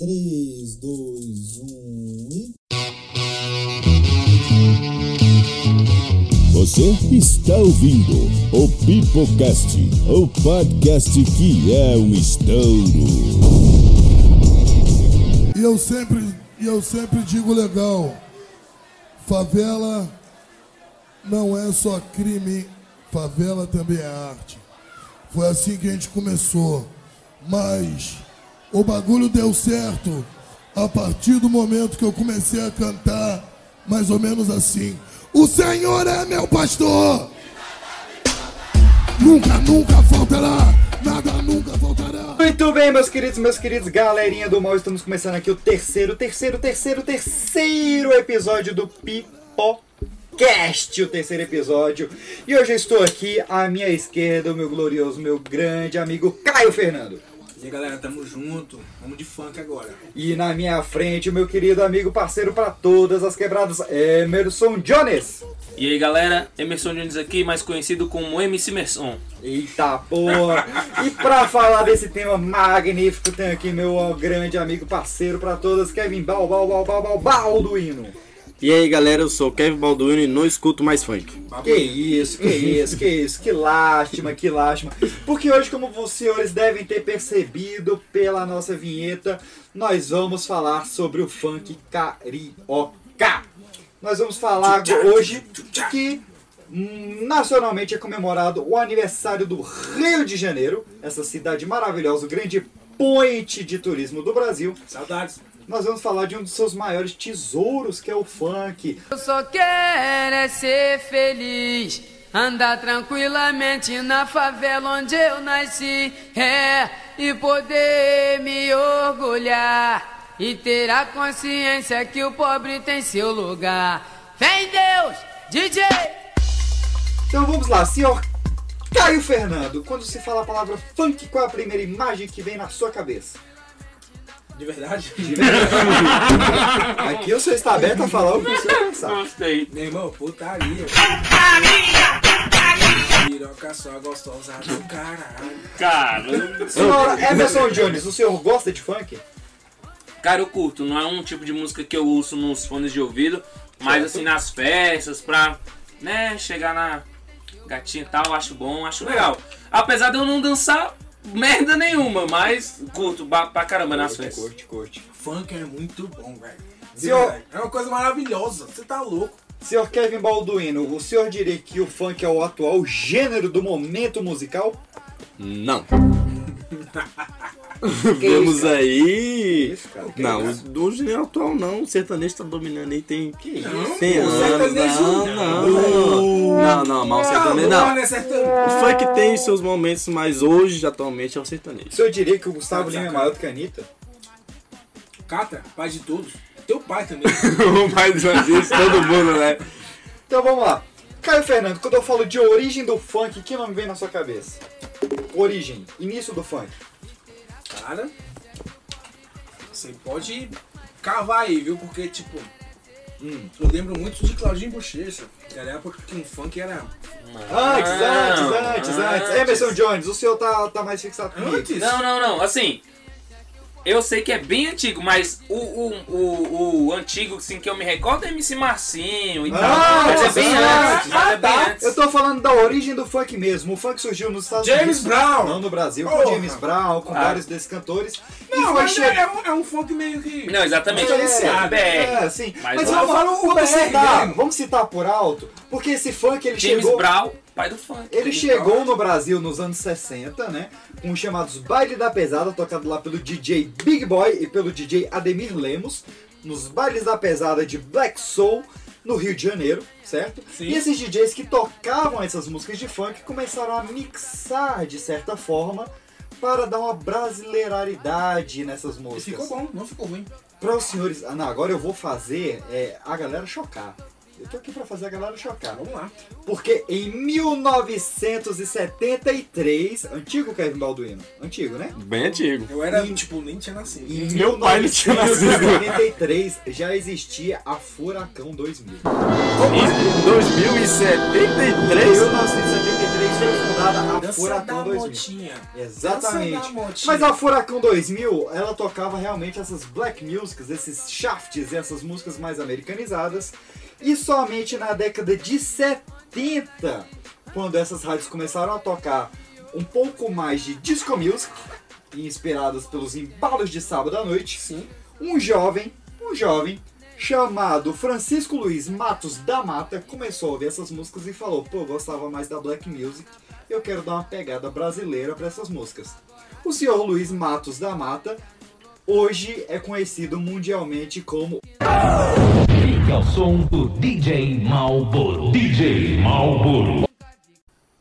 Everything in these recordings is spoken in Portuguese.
3, 2, 1 e. Você está ouvindo o Pipocast, o podcast que é um estouro. E eu sempre, e eu sempre digo legal, favela não é só crime, favela também é arte. Foi assim que a gente começou. Mas o bagulho deu certo a partir do momento que eu comecei a cantar mais ou menos assim. O Senhor é meu pastor. Nunca, nunca faltará. Nada nunca faltará. Muito bem, meus queridos, meus queridos, galerinha do mal, estamos começando aqui o terceiro, terceiro, terceiro, terceiro episódio do Pipocast, o terceiro episódio. E hoje eu estou aqui à minha esquerda, o meu glorioso, meu grande amigo Caio Fernando. E aí galera, tamo junto, vamos de funk agora. E na minha frente, o meu querido amigo parceiro para todas as quebradas, Emerson Jones. E aí galera, Emerson Jones aqui, mais conhecido como MC Merson. Eita porra! E pra falar desse tema magnífico, tem aqui meu grande amigo parceiro para todas, Kevin Bal, Bal, Bal, Bal, Bal, Balduino. E aí galera, eu sou o Kevin Balduino e não escuto mais funk. Que isso, que isso, que isso, que lástima, que lástima. Porque hoje, como os senhores devem ter percebido pela nossa vinheta, nós vamos falar sobre o funk carioca. Nós vamos falar hoje que hum, nacionalmente é comemorado o aniversário do Rio de Janeiro, essa cidade maravilhosa, o grande point de turismo do Brasil. Saudades. Nós vamos falar de um dos seus maiores tesouros, que é o funk. Eu só quero é ser feliz, andar tranquilamente na favela onde eu nasci, é, e poder me orgulhar e ter a consciência que o pobre tem seu lugar. Vem Deus, DJ! Então vamos lá, senhor Caio Fernando, quando se fala a palavra funk, qual é a primeira imagem que vem na sua cabeça? De verdade? De verdade. Aqui o senhor está aberto a falar o que senhor pensar. Gostei. Meu irmão, putaria. Piroca só gostosa do caralho. Cara, Senhor Emerson Jones, o senhor gosta de funk? cara, eu curto. Não é um tipo de música que eu ouço nos fones de ouvido, mas assim nas festas, pra, né, chegar na gatinha e tal, eu acho bom, acho legal. Apesar de eu não dançar merda nenhuma, mas curto pra caramba nas festas. Curte, curte. Funk é muito bom, velho. Senhor-. É uma coisa maravilhosa. Você tá louco. Senhor Kevin Balduino, o senhor diria que o funk é o atual gênero do momento musical? Não. Vemos isso, aí. Isso, Não, isso? o- do gênero atual não. O sertanejo tá dominando aí tem. Que isso? Tem o anos. sertanejo Não, não, não. Não, não, mas o sertanejo não. Mano, é sertanejo. O funk tem seus momentos, mas hoje, atualmente, é o sertanejo. O senhor diria que o Gustavo de Lima é maior do que a Anitta? Catra, pai de todos. Teu pai também. mas isso, todo mundo, né? Então vamos lá. Caio Fernando, quando eu falo de origem do funk, que nome vem na sua cabeça? Origem, início do funk. Cara, você pode cavar aí, viu? Porque, tipo, hum, eu lembro muito de Claudinho Bochecha. Era a época que um funk era Antes, antes, antes, antes. antes. Emerson Jones, o senhor tá, tá mais fixado comigo. antes. Não, não, não. Assim, eu sei que é bem antigo, mas o, o, o, o antigo assim, que eu me recordo é MC Marcinho e tal. Ah, mas é bem sabe. antes. Mas Ah, é bem tá. antes. Eu tô falando da origem do funk mesmo. O funk surgiu nos Estados James Unidos. Brown. Não no Brasil, com Porra. James Brown, com Ah. vários desses cantores. e Não, foi mas che- é, é um, é um funk meio que. Não, exatamente. Diferenciado. É, É, sim. Mas Mas, vamos, vamos BR citar, vamos citar por alto, porque esse funk ele James chegou. Brown, pai do funk. Ele chegou no Brasil nos anos 60, né? Com os chamados Baile da Pesada, tocado lá pelo DJ Big Boy e pelo DJ Ademir Lemos, nos bailes da pesada de Black Soul, no Rio de Janeiro, certo? Sim. E esses DJs que tocavam essas músicas de funk começaram a mixar de certa forma para dar uma brasileiraridade nessas E músicas. ficou bom, não ficou ruim. Para os senhores. Ah, não, agora eu vou fazer é, a galera chocar. Eu tô aqui pra fazer a galera chocar. Vamos lá. Porque em 1973, antigo Kevin Balduino, antigo, né? Bem antigo. Eu era, Em- tipo, nem tinha nascido. Em Meu pai não tinha nascido. 1973 já existia a Furacão 2000. Em 2073? Em 1973 foi fundada a Dança Furacão da 2000. motinha. Exatamente. Dança da motinha. Mas a Furacão 2000, ela tocava realmente essas black musics, esses shafts, essas músicas mais americanizadas. E somente na década de 70, quando essas rádios começaram a tocar um pouco mais de disco music, inspiradas pelos embalos de sábado à noite, Sim. um jovem, um jovem chamado Francisco Luiz Matos da Mata começou a ouvir essas músicas e falou: "Pô, eu gostava mais da black music, eu quero dar uma pegada brasileira para essas músicas". O senhor Luiz Matos da Mata hoje é conhecido mundialmente como Fique ao som do DJ Malboro. DJ Malboro.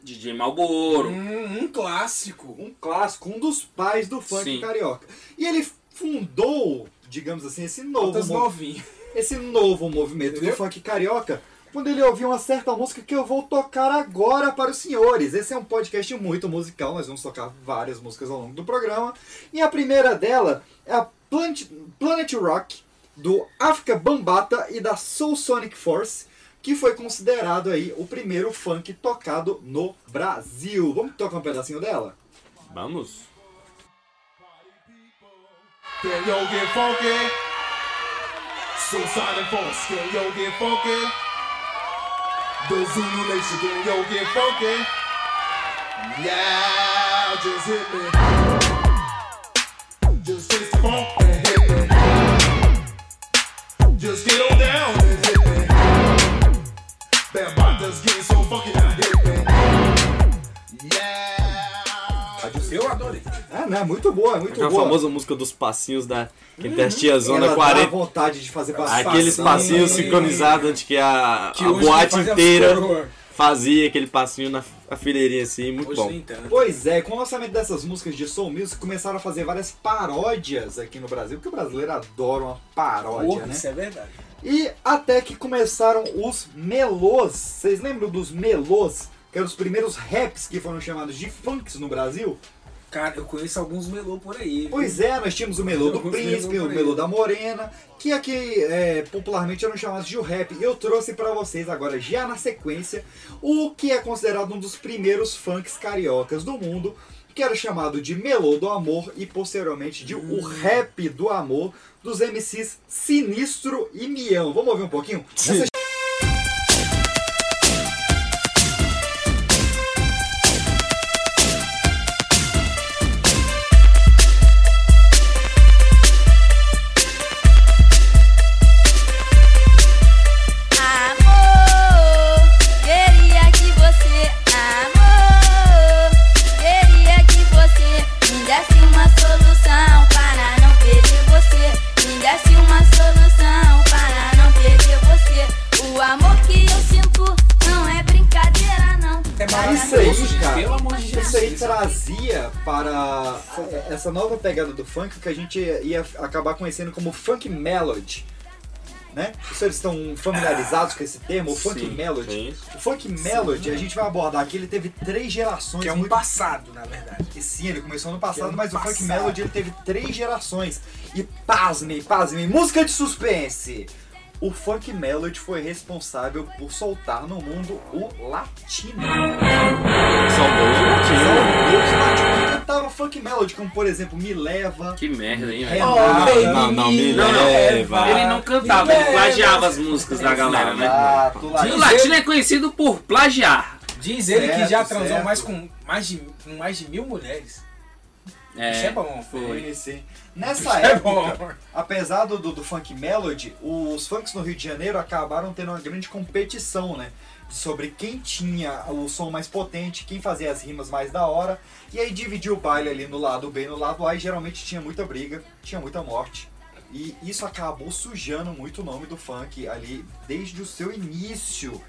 DJ Malboro. Hum, um clássico. um clássico, um dos pais do funk Sim. carioca. E ele fundou, digamos assim, esse novo Outras mo- novinhas. esse novo movimento Entendeu? do funk carioca, quando ele ouviu uma certa música que eu vou tocar agora para os senhores. Esse é um podcast muito musical, nós vamos tocar várias músicas ao longo do programa. E a primeira dela é a Planet, Planet Rock, do África Bambata e da Soul Sonic Force, que foi considerado aí o primeiro funk tocado no Brasil. Vamos tocar um pedacinho dela? Vamos. Can yo get funky? So Sonic Force, can yo get funky? The Zulu Nation, can yo get funky? Yeah, just hit me. Just Bambatas getting so funky. Yeah. Eu adorei. Ah, não, é muito boa, é muito A boa. famosa música dos passinhos da. Que as tia Zona Ela dá 40. vontade de fazer passinho. Aqueles passinhos sincronizados onde que a, Que a boate inteira coroas. fazia aquele passinho na a fileirinha assim, muito Hoje bom. Pois é, com o lançamento dessas músicas de Soul Music, começaram a fazer várias paródias aqui no Brasil, porque o brasileiro adora uma paródia, Porra, né? Isso é verdade. E até que começaram os melôs. Vocês lembram dos melôs? Que eram os primeiros raps que foram chamados de funks no Brasil? Cara, eu conheço alguns melô por aí. viu? Pois é, nós tínhamos o melô do príncipe, melô o melô da morena, que aqui é, popularmente eram chamados de rap. Eu trouxe pra vocês agora, já na sequência, o que é considerado um dos primeiros funks cariocas do mundo, que era chamado de melô do amor e posteriormente de o rap do amor dos MCs Sinistro e Mião. Vamos ouvir um pouquinho? Essa para essa nova pegada do funk que a gente ia acabar conhecendo como funk melody. Né? Os senhores estão familiarizados com esse termo, o funk Sim, melody? sim. O funk melody, a gente vai abordar aqui, ele teve três gerações. Que é um muito passado, na verdade. e sim, ele começou no passado, Que é um mas o funk passado. melody ele teve três gerações. E pasmem, pasmem, música de suspense! O funk melody foi responsável por soltar no mundo o latino. Saudoso Só latino. latinos cantavam funk melody, como por exemplo Me Leva, Que merda, hein, velho? Renata. Não, não, me leva. Ele não cantava, ele plagiava as músicas da galera, né? E o latino. é conhecido por plagiar. Diz ele que já transou mais com mais, de, com mais de mil mulheres. É, Isso é bom. foi. Sim. Nessa Isso é época, bom. apesar do, do, do funk melody, os funks no Rio de Janeiro acabaram tendo uma grande competição, né? Sobre quem tinha o som mais potente, quem fazia as rimas mais da hora. E aí dividiu o baile ali no lado B e no lado A e geralmente tinha muita briga, tinha muita morte. E isso acabou sujando muito o nome do funk ali desde o seu início.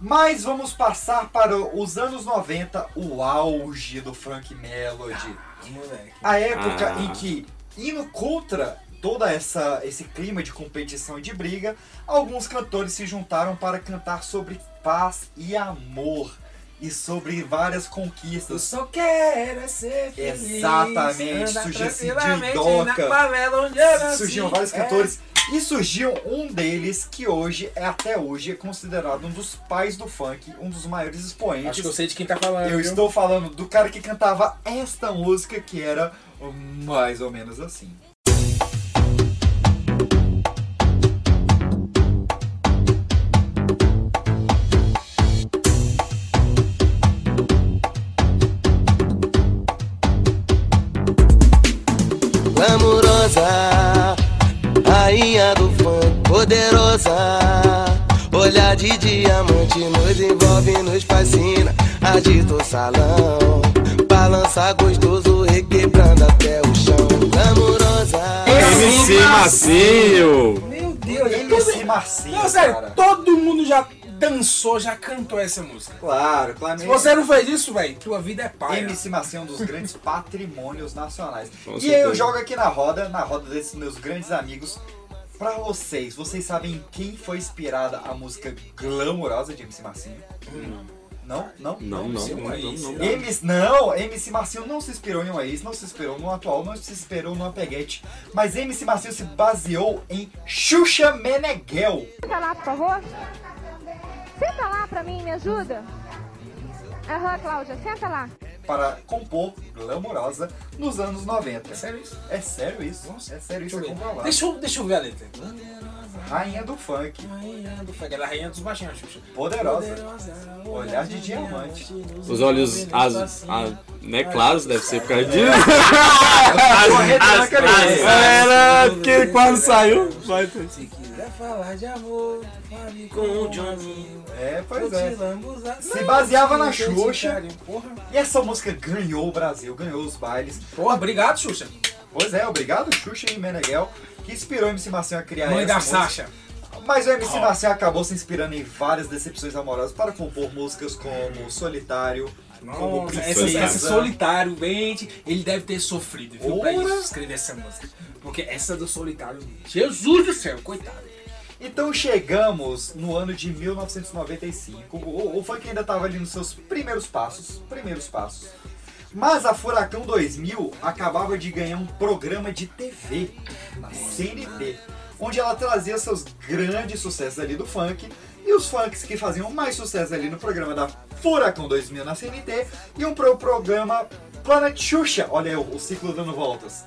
Mas vamos passar para os anos 90, o auge do funk melody. Moleque. A época Ah. em que indo contra toda essa esse clima de competição e de briga, alguns cantores se juntaram para cantar sobre paz e amor e sobre várias conquistas. Eu só quero é ser feliz. Exatamente, surgiu esse Didoca. Surgiram vários É. cantores e surgiu um deles que hoje é até hoje é considerado um dos pais do funk, um dos maiores expoentes. Acho que eu sei de quem tá falando. Eu viu? estou falando do cara que cantava esta música que era mais ou menos assim. Poderosa. Olhar de diamante nos envolve, nos fascina. Agita o salão, balança gostoso, requebrando até o chão. Glamurosa, MC Macinho. Meu Deus, MC Marcinho, Não, sério, cara. todo mundo já dançou, já cantou essa música. Claro, claro. Se você não fez isso, velho, tua vida é pai. MC Marcinho é um dos grandes patrimônios nacionais. Com e aí certeza. eu jogo aqui na roda, na roda desses meus grandes amigos, pra vocês. Vocês sabem em quem foi inspirada a música glamourosa de MC Marcinho? Não? Não? Não, não, Sim, não, é não, isso. não. MC, não, MC Marcinho não se inspirou em uma ex, não se inspirou no atual, não se inspirou no Peguete. Mas MC Marcinho se baseou em Xuxa Meneghel. Senta lá, por favor. Senta lá pra mim, me ajuda. Aham, Cláudia, senta lá. Para compor Glamourosa nos anos 90. É sério isso? É sério isso? Nossa, é sério isso, Deixa é eu comprovado. Deixa eu, deixa eu ver a letra. Rainha do funk, Rainha do funk. Ela é a rainha dos baixinhos, Xuxa. poderosa, olhar de diamante. Os olhos az, a, né, claros, deve ser por causa disso. Era que quase saiu. Vai ter. Se quiser falar de amor, fale Com o Johnny. É, pois é. Se baseava na Xuxa. E essa música ganhou o Brasil, ganhou os bailes. Porra, obrigado, Xuxa. Pois é, obrigado Xuxa e Meneghel, que inspirou o MC Marcinho a criar Mãe essa da música. Sasha. Mas o MC Marcinho acabou se inspirando em várias decepções amorosas para compor músicas como Solitário, Nossa, essa, essa solitário, gente, ele deve ter sofrido, viu, pra Ora. isso, escrever essa música. Porque essa do solitário, Jesus do céu, coitado. Então chegamos no ano de 1995. O, o funk ainda estava ali nos seus primeiros passos, primeiros passos. Mas a Furacão 2000 acabava de ganhar um programa de TV na CNT, onde ela trazia seus grandes sucessos ali do funk e os funks que faziam mais sucesso ali no programa da Furacão 2000 na CNT iam pro programa Planet Xuxa. Olha aí, o, o ciclo dando voltas.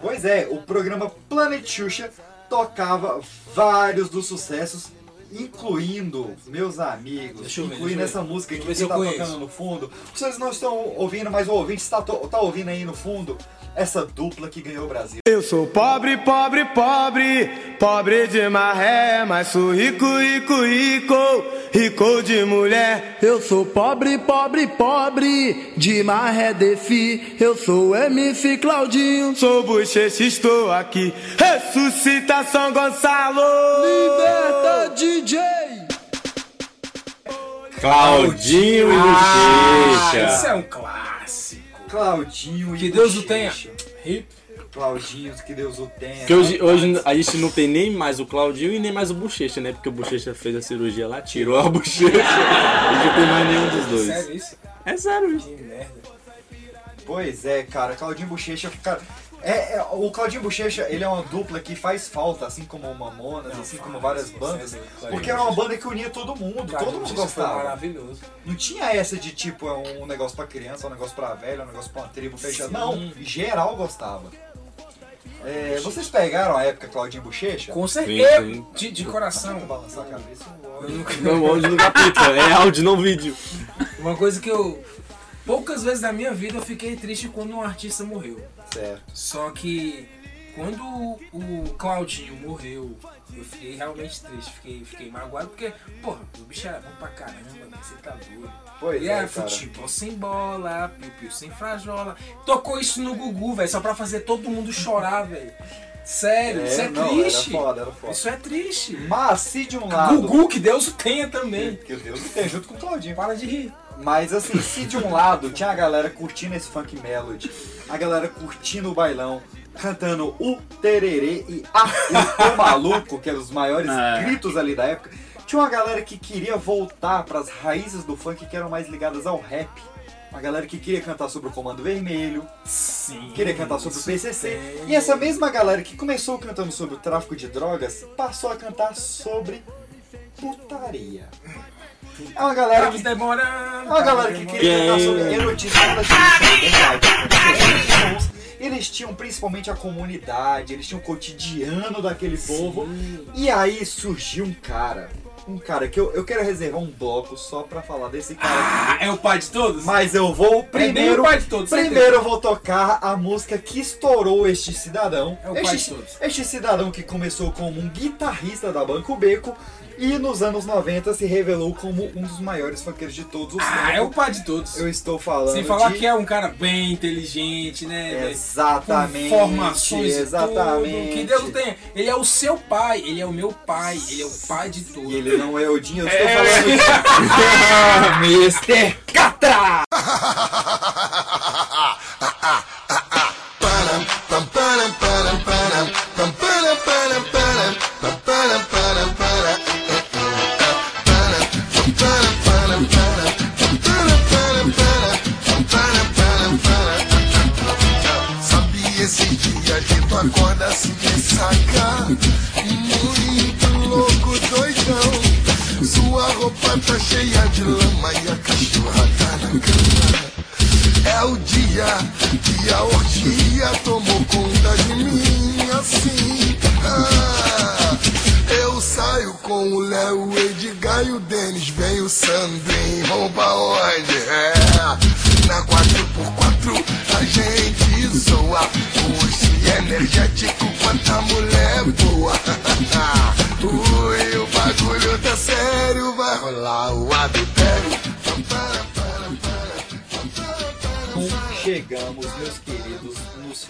Pois é, o programa Planet Xuxa tocava vários dos sucessos, incluindo meus amigos, ver, incluindo essa música que se eu tá conheço. tocando no fundo. Vocês não estão ouvindo, mas o ouvinte está, tá ouvindo aí no fundo essa dupla que ganhou o Brasil. Eu sou pobre, pobre, pobre, pobre de maré, mas sou rico, rico, rico, rico de mulher. Eu sou pobre, pobre, pobre, de maré defi. Eu sou MC Claudinho, sou bochecha, estou aqui. Ressuscita São Gonçalo, liberta DJ. Claudinho e Ah, Isso é um clássico. Claudinho e Que Deus o tenha. Hip. Claudinho, que Deus o tenha. Porque hoje, hoje a gente não tem nem mais o Claudinho e nem mais o Bochecha, né? Porque o Bochecha fez a cirurgia lá, tirou a bochecha. e não tem mais nenhum dos dois. Sério isso? É sério isso. Que merda. Pois é, cara, Claudinho Bochecha, cara. É, é, o Claudinho Bochecha, ele é uma dupla que faz falta, assim como o Mamonas, assim como várias bandas, porque era uma banda que unia todo mundo, todo mundo gostava. maravilhoso. Não tinha essa de tipo, é um negócio pra criança, um negócio pra velho, um negócio pra uma tribo fechada. Não, geral gostava. É, vocês pegaram a época Claudinho Bochecha? Com certeza. sim. De, de coração. Balançar a cabeça. Eu nunca- Não, áudio não capita, é áudio, não vídeo. Uma coisa que eu. Poucas vezes na minha vida eu fiquei triste quando um artista morreu. Certo. Só que quando o Claudinho morreu, eu fiquei realmente triste, fiquei, fiquei magoado, porque, porra, o bicho era bom pra caramba, né? você tá doido. Pois e é, futebol sem bola, piu-piu sem frajola. Tocou isso no Gugu, velho, só pra fazer todo mundo chorar, velho. Sério, É, isso é não, triste. era foda, era foda. Isso é triste. Mas se de um lado. Gugu, que Deus tenha também. Que Deus tenha junto com o Claudinho. Para de rir. Mas assim, se de um lado tinha a galera curtindo esse funk melody, a galera curtindo o bailão, cantando o Tererê e a o Maluco, que eram os maiores É. gritos ali da época. Tinha uma galera que queria voltar para as raízes do funk que eram mais ligadas ao rap. Uma galera que queria cantar sobre o Comando Vermelho, Sim. queria cantar sobre o PCC. E essa mesma galera que começou cantando sobre o tráfico de drogas passou a cantar sobre putaria. É uma galera que demorando. é uma galera que queria cantar sobre erotismo. Eles tinham principalmente a comunidade, eles tinham o cotidiano daquele povo. E aí surgiu um cara. Um cara que eu, eu quero reservar um bloco só pra falar desse cara. Ah, é o pai de todos? Mas eu vou bem primeiro. o pai de todos, primeiro certeza. eu vou tocar a música que estourou este cidadão. É o pai este, de todos. este cidadão que começou como um guitarrista da Banco Beco e nos anos 90 se revelou como um dos maiores funkeiros de todos os Ah, tempos. é o pai de todos. Eu estou falando Sem falar de... que é um cara bem inteligente, né? Exatamente, Com formações exatamente. tudo. Que Deus o tenha. Ele é o seu pai, ele é o meu pai, ele é o pai de tudo. E ele não é Odin, eu estou É. falando de Mr. Catra!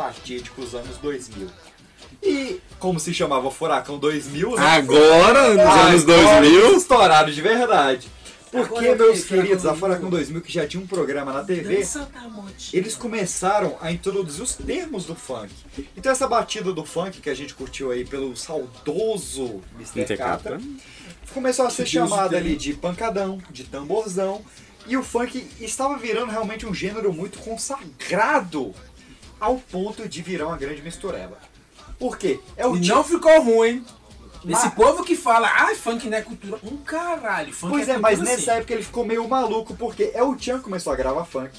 fatídicos anos 2000. E como se chamava Furacão 2000, né? Agora, nos Ah, anos agora 2000? eles Estouraram de verdade. Porque, Agora eu meus queridos, a 2000. Furacão 2000, que já tinha um programa na TV, eles começaram a introduzir os termos do funk. Então essa batida do funk que a gente curtiu aí pelo saudoso Mr. Catra, começou a ser chamada ali de pancadão, de tamborzão, e o funk estava virando realmente um gênero muito consagrado ao ponto de virar uma grande mistureba. Por quê? É o E tipo- não ficou ruim. Esse Mas- povo que fala, ah, funk não é cultura. Um caralho, funk Pois é é, mas cultura nessa época ele ficou meio maluco, porque é o Tchan que começou a gravar funk.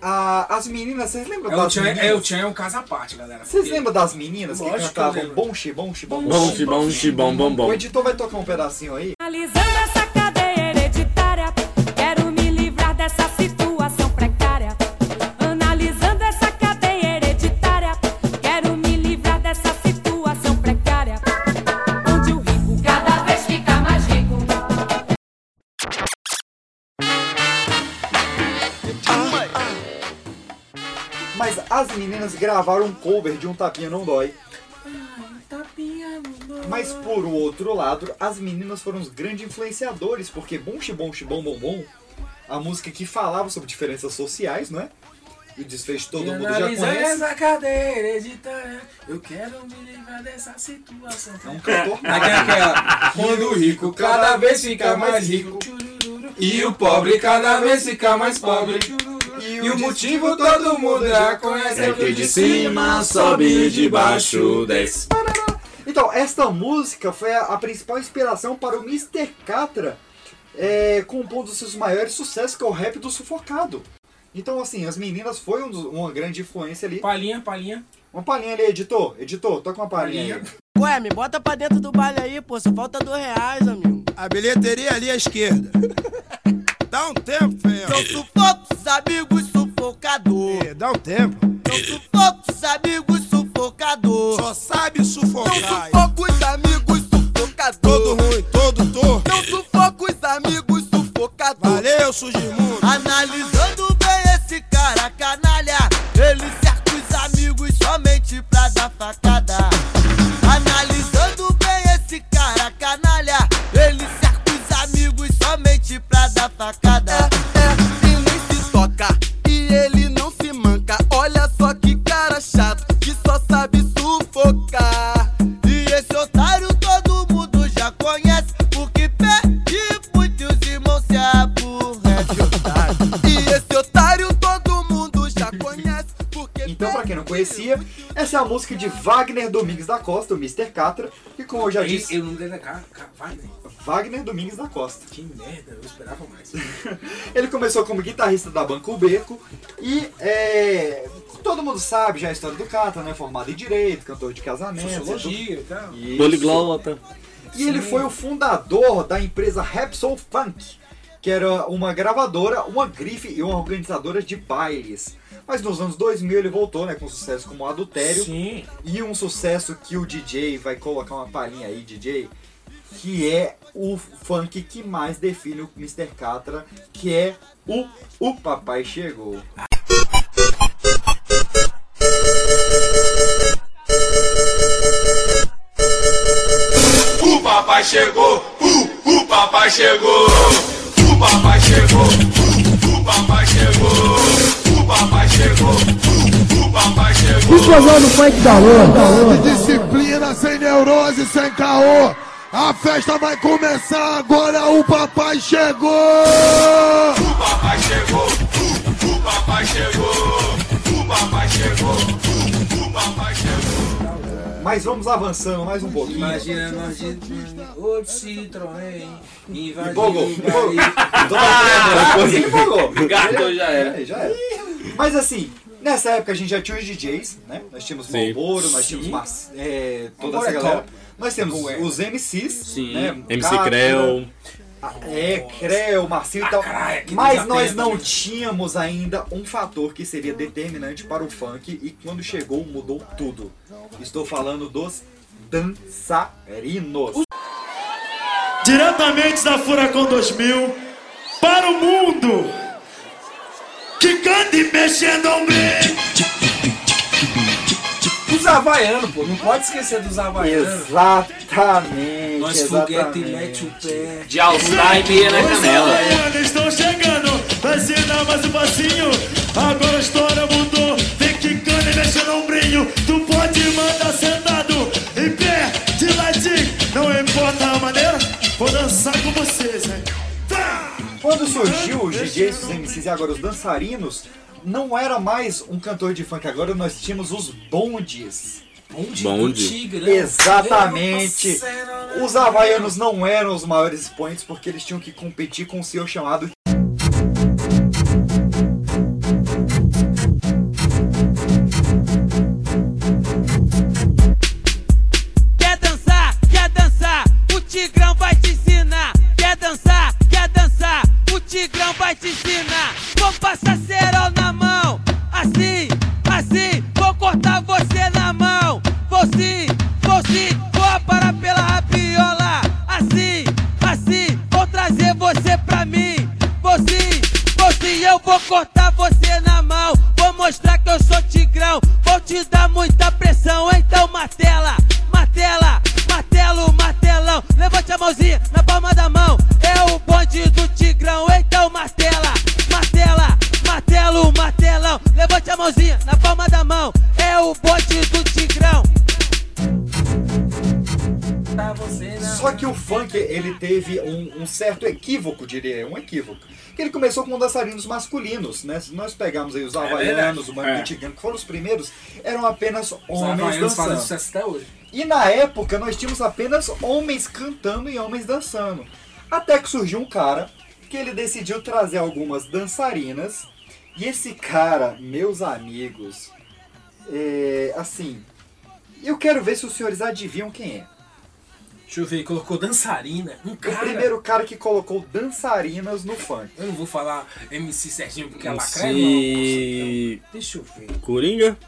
A- as meninas, vocês lembram É o, das meninas? é, o Tchan é um caso à parte, galera. Vocês Porque- lembram das meninas que Lógico que eu cantavam bom xibom xibom Bom, xibom, xibom, bom, bom. O editor vai tocar um pedacinho aí? Analisando essa gravaram um cover de Um Tapinha Não Dói. Mas por outro lado, as meninas foram os grandes influenciadores, porque Bom Xibom Xibom Bom Bom, a música que falava sobre diferenças sociais, não é? E o desfecho todo mundo já conhece. essa cadeia hereditária, eu quero me livrar dessa situação. É um cantor Aquela, aquela, quando o rico cada vez fica mais rico, e o pobre cada vez fica mais pobre. E o motivo todo mundo já conhece é que de cima sobe e de baixo desce. Então, esta música foi a, a principal inspiração para o Mr. Catra é, compondo os seus maiores sucessos, que é o rap do sufocado. Então, assim, as meninas foi um dos- uma grande influência ali. Palhinha, palhinha. Uma palhinha ali, editor. Editor, toca uma palhinha aí. Ué, me bota pra dentro do baile aí, pô. Só falta dois reais, amigo. A bilheteria ali à esquerda. Dá um tempo, Fel. Não sufoco os amigos sufocador. É, dá um tempo. Não sufoco os amigos sufocador. Só sabe sufocar. Não sufoco os amigos sufocador. Todo ruim, todo torto. Não sufoco os amigos sufocador. Valeu, Sugimundo. Analisando bem esse cara canalha, ele cerca os amigos somente pra dar facada. Conhecia, essa é a música de Wagner Domingues da Costa, o Mr. Catra, que como eu já disse, Eu não dei né? Wagner Domingues da Costa. Que merda, eu esperava mais. Ele começou como guitarrista da Banco Beco e é, todo mundo sabe já a história do Catra, né? Formado em Direito, cantor de casamento. Sociologia e tal. Poliglota. E ele foi o fundador da empresa Repsol Funk, que era uma gravadora, uma grife e uma organizadora de bailes. Mas nos anos 2000 ele voltou, né, com sucesso como Adultério. Sim. E um sucesso que o DJ vai colocar uma palhinha aí, DJ, que é o funk que mais define o Mr. Catra, que é o O Papai Chegou. O papai chegou, uh, o papai chegou, o papai chegou, o papai chegou, o papai chegou, o papai chegou. Explosão do funk da lua. Disciplina, sem neurose, sem caô. A festa vai começar agora, o papai chegou! O papai chegou, o papai chegou, o papai chegou, Mas vamos avançando mais um pouquinho. Imagina nós de outro Citroën invadiu Empolgou, o empolgou. Toda empolgou. Gato já era. É, já era. Mas assim, nessa época a gente já tinha os DJs, né? Nós tínhamos Sim. Malboro, nós tínhamos Mas- é, toda Agora essa é galera. Nós temos é. os MCs, Sim. né? MC Creu. É, Creu, Marcinho e tal. caralho, aquele Mas nós não tínhamos ainda um fator que seria determinante para o funk e quando chegou mudou tudo. Estou falando dos dançarinos. diretamente da Furacão 2000 para o mundo. Que cante mexendo ao meio. Os havaianos, pô, não pode esquecer dos havaianos. Exatamente. Nós foguete e exatamente. mete o pé. De e meia na canela. Os estão chegando, vai se dar mais um passinho. Agora a história mudou. Vem quicando e mexendo o ombrinho. Tu pode mandar sentado, em pé, de ladinho. Não importa a maneira, vou dançar com vocês, hein? Quando surgiu os DJs, os MCs e agora os dançarinos, não era mais um cantor de funk, agora nós tínhamos os bondes. Bonde, Bonde. tigre. Exatamente. Os havaianos não eram os maiores expoentes porque eles tinham que competir com o senhor chamado Quer dançar, quer dançar, o Tigrão vai te ensinar. Quer dançar, quer eu vou cortar você na mão. Vou mostrar que eu sou Tigrão, vou te dar muita pressão. Então, martela, Só que o funk, ele teve um, um certo equívoco, diria eu, um equívoco. Que ele começou com dançarinos masculinos, né? Se nós pegarmos aí os havaianos, o Mano É. Tigano, que foram os primeiros, eram apenas homens dançando. sucesso até hoje. E na época nós tínhamos apenas homens cantando e homens dançando. Até que surgiu um cara que ele decidiu trazer algumas dançarinas. E esse cara, meus amigos, é, assim, eu quero ver se os senhores adivinham quem é. Deixa eu ver, colocou dançarina. Um O cara. primeiro cara que colocou dançarinas no funk. Eu não vou falar MC Serginho porque é lacré, MC não. Deixa eu ver. Coringa?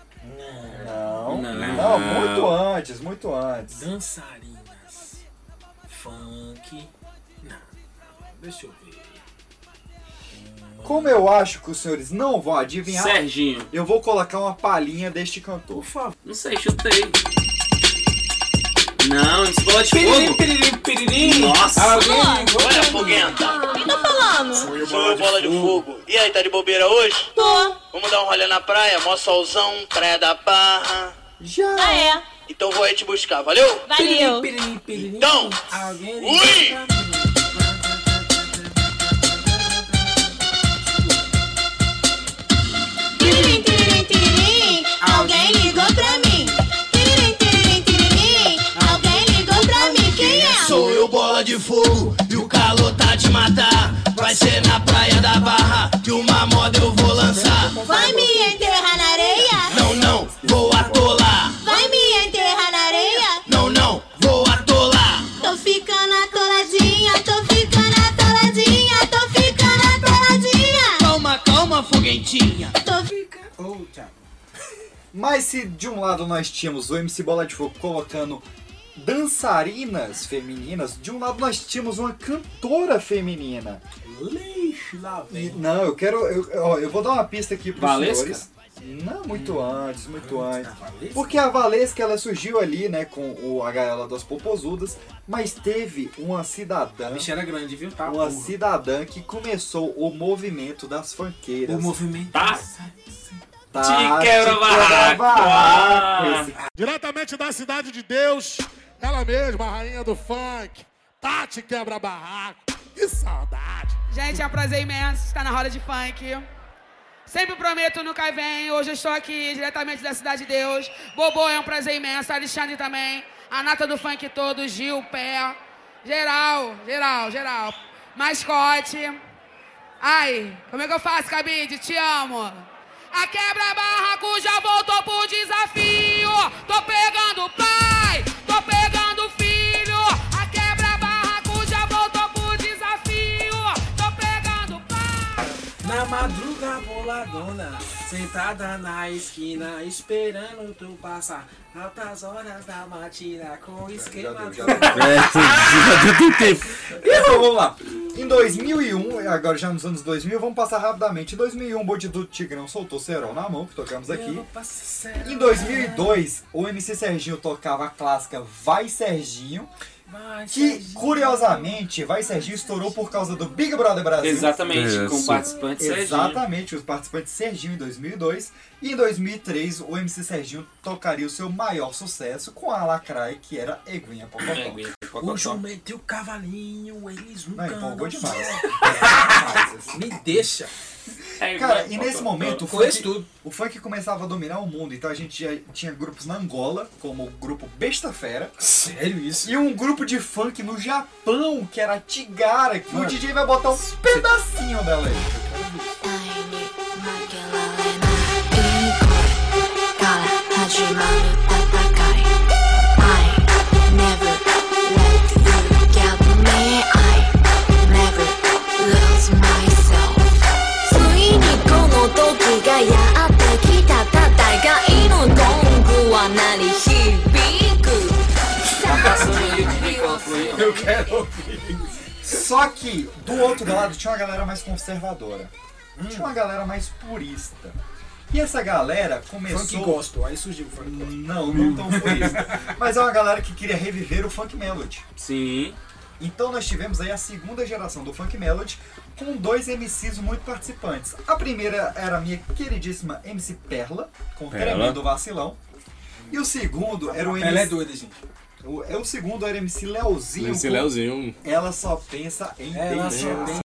Não, Não. não, muito antes, muito antes. Dançarinas. Funk. Não, não, deixa eu ver. Como eu acho que os senhores não vão adivinhar, Serginho. eu vou colocar uma palhinha deste cantor. Por favor. Não sei, chutei. Não, escola de Piririm, fogo. piririm, piririm. Nossa. Alguém Olha a foguenta. Quem tá falando? Sou eu, bola de fogo. E aí, tá de bobeira hoje? Tô. Vamos dar um rolê na praia, mó solzão, praia da barra. Já. Ah, é? Então vou aí te buscar, valeu? Valeu. Então, ui! Tiririm, tiririm, tiririm, alguém fogo, e o calor tá de matar. Vai ser na praia da barra que uma moda eu vou lançar. Vai me enterrar na areia? Não, não, vou atolar. Vai me enterrar na areia? Não, não, vou atolar. Tô ficando atoladinha, tô ficando atoladinha, tô ficando atoladinha. Calma, calma, foguentinha. Tô ficando. Mas se de um lado nós tínhamos o MC Bola de Fogo colocando dançarinas femininas, de um lado nós tínhamos uma cantora feminina. Lixo lá, E, não, eu quero. Eu, ó, eu vou dar uma pista aqui pros Valesca? senhores. Não, muito antes, muito antes. Porque a Valesca ela surgiu ali, né, com o a Gaiola das Popozudas, mas teve uma cidadã. A bicha era grande, viu? Tá, uma porra. cidadã que começou o movimento das funkeiras. O movimento. Tá. Tá, Te quebra barraco. barraco. Diretamente da cidade de Deus, ela mesma, a rainha do funk, Tati Quebra Barraco. Que saudade. Gente, é um prazer imenso estar na roda de funk. Sempre prometo, nunca vem. Hoje eu estou aqui diretamente da Cidade de Deus. Bobô é um prazer imenso. Alexandre também. A nata do funk todo. Gil, Pé. Geral, geral, geral. Mascote. Ai, como é que eu faço, Cabide? Te amo. A quebra-barraco já voltou pro desafio. Tô pegando pai, Na madruga boladona, sentada na esquina, esperando tu passar. Altas horas da matina com esquema já do- Então vamos lá. Em 2001, agora já nos anos 2000, vamos passar rapidamente. Em 2001, o Bonde do Tigrão soltou Serol na mão, que tocamos aqui. Em 2002, o MC Serginho tocava a clássica Vai Serginho. Que, curiosamente, Vai Serginho estourou por causa do Big Brother Brasil. Exatamente, com o participante Serginho. Exatamente, os participantes Serginho em 2002. E em 2003, o MC Serginho tocaria o seu maior sucesso com a Lacraia, que era Eguinha Pocotó. O jumento e o cavalinho, eles nunca Não, empolgou demais. Me deixa. Cara, e nesse momento o funk, o funk começava a dominar o mundo. Então a gente já tinha grupos na Angola, como o grupo Besta Fera. Sério isso? E um grupo de funk no Japão, que era Tigara, que o Mano. DJ vai botar um pedacinho dela aí. Eu quero ouvir. Só que do outro lado tinha uma galera mais conservadora. Tinha uma galera mais purista. E essa galera começou. Funk gospel, aí surgiu o funk gospel. Não, não tão purista. Mas é uma galera que queria reviver o funk melody. Sim. Então nós tivemos aí a segunda geração do funk melody com dois MCs muito participantes. A primeira era a minha queridíssima MC Perla, com Perla. tremendo vacilão. E o segundo era o MC. Ela é doida, gente. O, é o segundo era MC Leozinho. MC Leozinho. Ela só pensa em Ela só tem-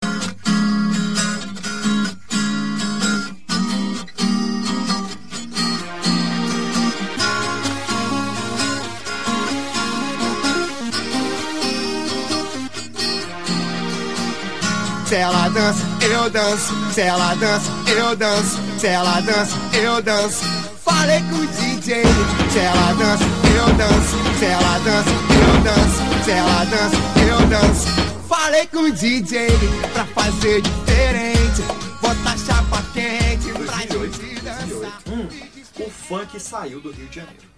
Se ela dança, eu danço. Se ela dança, eu danço. Se ela dança, eu danço. Falei com o DJ. Se ela dança, eu danço. Se ela dança, eu danço. Se ela dança, eu danço. Falei com o DJ pra fazer diferente. Botar chapa quente pra gente dançar. O funk saiu do Rio de Janeiro.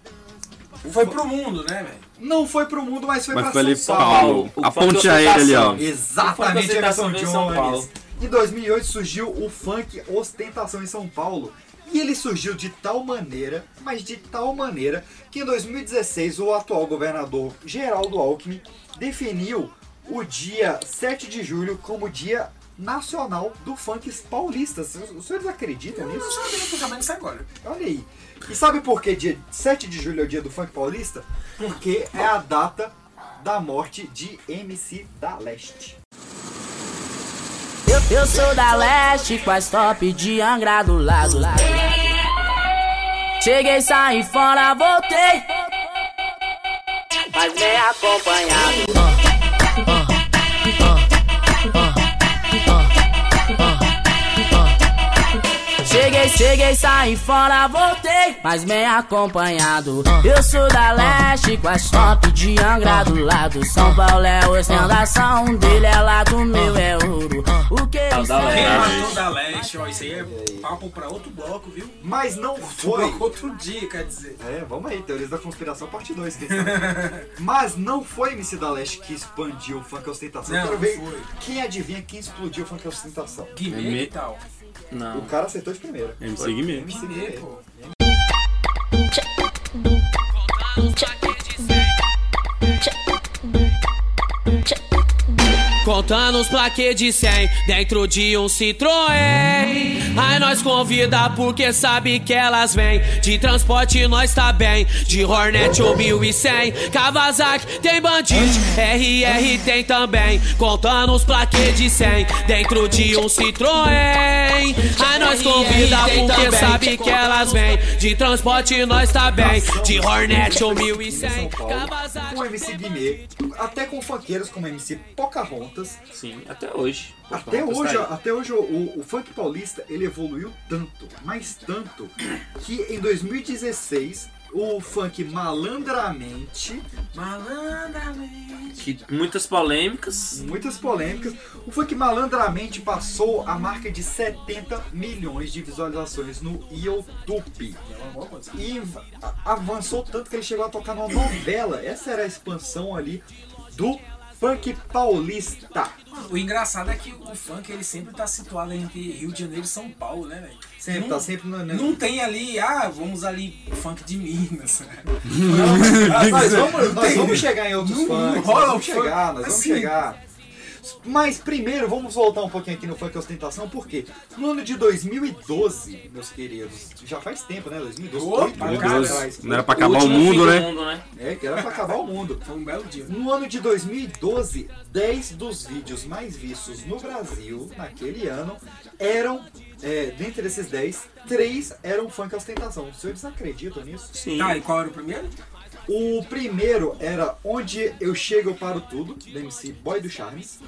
Foi pro mundo, né, velho? Não foi pro mundo, mas foi Mas pra foi São Paulo. Paulo. A ponte aérea ali, ó. Exatamente, O funk em São Jones. Paulo. Em 2008 surgiu o funk ostentação em São Paulo. E ele surgiu de tal maneira, mas de tal maneira, que em 2016 o atual governador Geraldo Alckmin definiu o dia 7 de julho como dia nacional do funk paulista. Os senhores acreditam Eu nisso? não sabia, tô sabendo isso agora. Olha aí. E sabe por que dia 7 de julho é o dia do funk paulista? Porque é a data da morte de MC da Leste. Eu, sou da leste, quase top de Angra do lado. Cheguei, saí fora, voltei. Mas bem acompanhado. Cheguei, saí fora, voltei, mas bem acompanhado. Eu sou da leste, com as top de Angra do lado. São Paulo é ostentação, um dele é lá do meu é ouro. O que ele Quem será? matou da leste, ó, isso aí é papo pra outro bloco, viu? Mas não Outro foi. bloco, Outro dia, quer dizer. É, vamos aí, Teorias da Conspiração, parte 2. Mas não foi MC da Leste que expandiu o funk ostentação. Não, Eu quero ver foi. quem adivinha quem explodiu o funk ostentação. Guimê e tal. Não. O cara acertou de primeira. MC. Guimê. MC Guimê. pô. Contando os plaquês de 100 dentro de um Citroën. Aí nós convida porque sabe que elas vêm. De transporte nós tá bem. De Hornet ou 1100. Kawasaki tem Bandit. RR tem também. Contando os plaquês de 100 dentro de um Citroën. Aí nós convida porque sabe que elas vêm. De transporte nós tá bem. De Hornet ou 1100. Com o MC Guimê, até com funkeiros como MC Pocahontas. Sim, até hoje. Até hoje, tá até hoje o, o- funk paulista ele evoluiu tanto, mas tanto, que em 2016 o funk malandramente, Malandramente. Que muitas polêmicas. muitas polêmicas, o funk malandramente passou a marca de 70 milhões de visualizações no YouTube. E avançou tanto que ele chegou a tocar numa novela. Essa era a expansão ali do funk paulista. O engraçado é que o funk ele sempre tá situado entre Rio de Janeiro e São Paulo, né, velho? Sempre, Não- tá sempre no. no- Não tem ali, ah, vamos ali funk de Minas. Nós vamos, nós tem- vamos chegar em outros Não- não funks, rola nós vamos funk chegar, nós vamos assim. chegar. Mas primeiro, vamos voltar um pouquinho aqui no Funk Ostentação, porque no ano de 2012, meus queridos, já faz tempo, né? 2012, Opa, oito anos cara. atrás. Não era pra acabar o mundo, né? É, que era pra acabar o mundo. Foi um belo dia. No ano de 2012, 10 dos vídeos mais vistos no Brasil, naquele ano, eram, é, dentre esses 10, 3 eram funk ostentação. Os senhores acreditam nisso? Sim. Tá, e qual era o primeiro? O primeiro era Onde Eu Chego Eu Paro Tudo, do MC Boy do Charmes.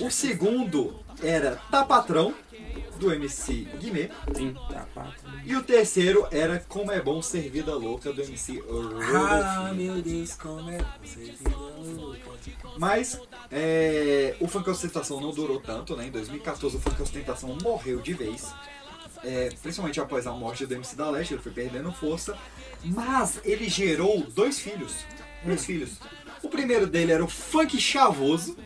O segundo era Tá Patrão, do MC Guimê. Sim, tá, patrão. E o terceiro era Como é Bom Ser Vida Louca, do MC Ah, Rodolfo. meu Deus, como é você Mas é, o Funk Ostentação não durou tanto, né? Em 2014 o Funk Ostentação morreu de vez. É, principalmente após a morte do MC da Leste, ele foi perdendo força. Mas ele gerou dois filhos. Dois filhos. O primeiro dele era o Funk Chavoso.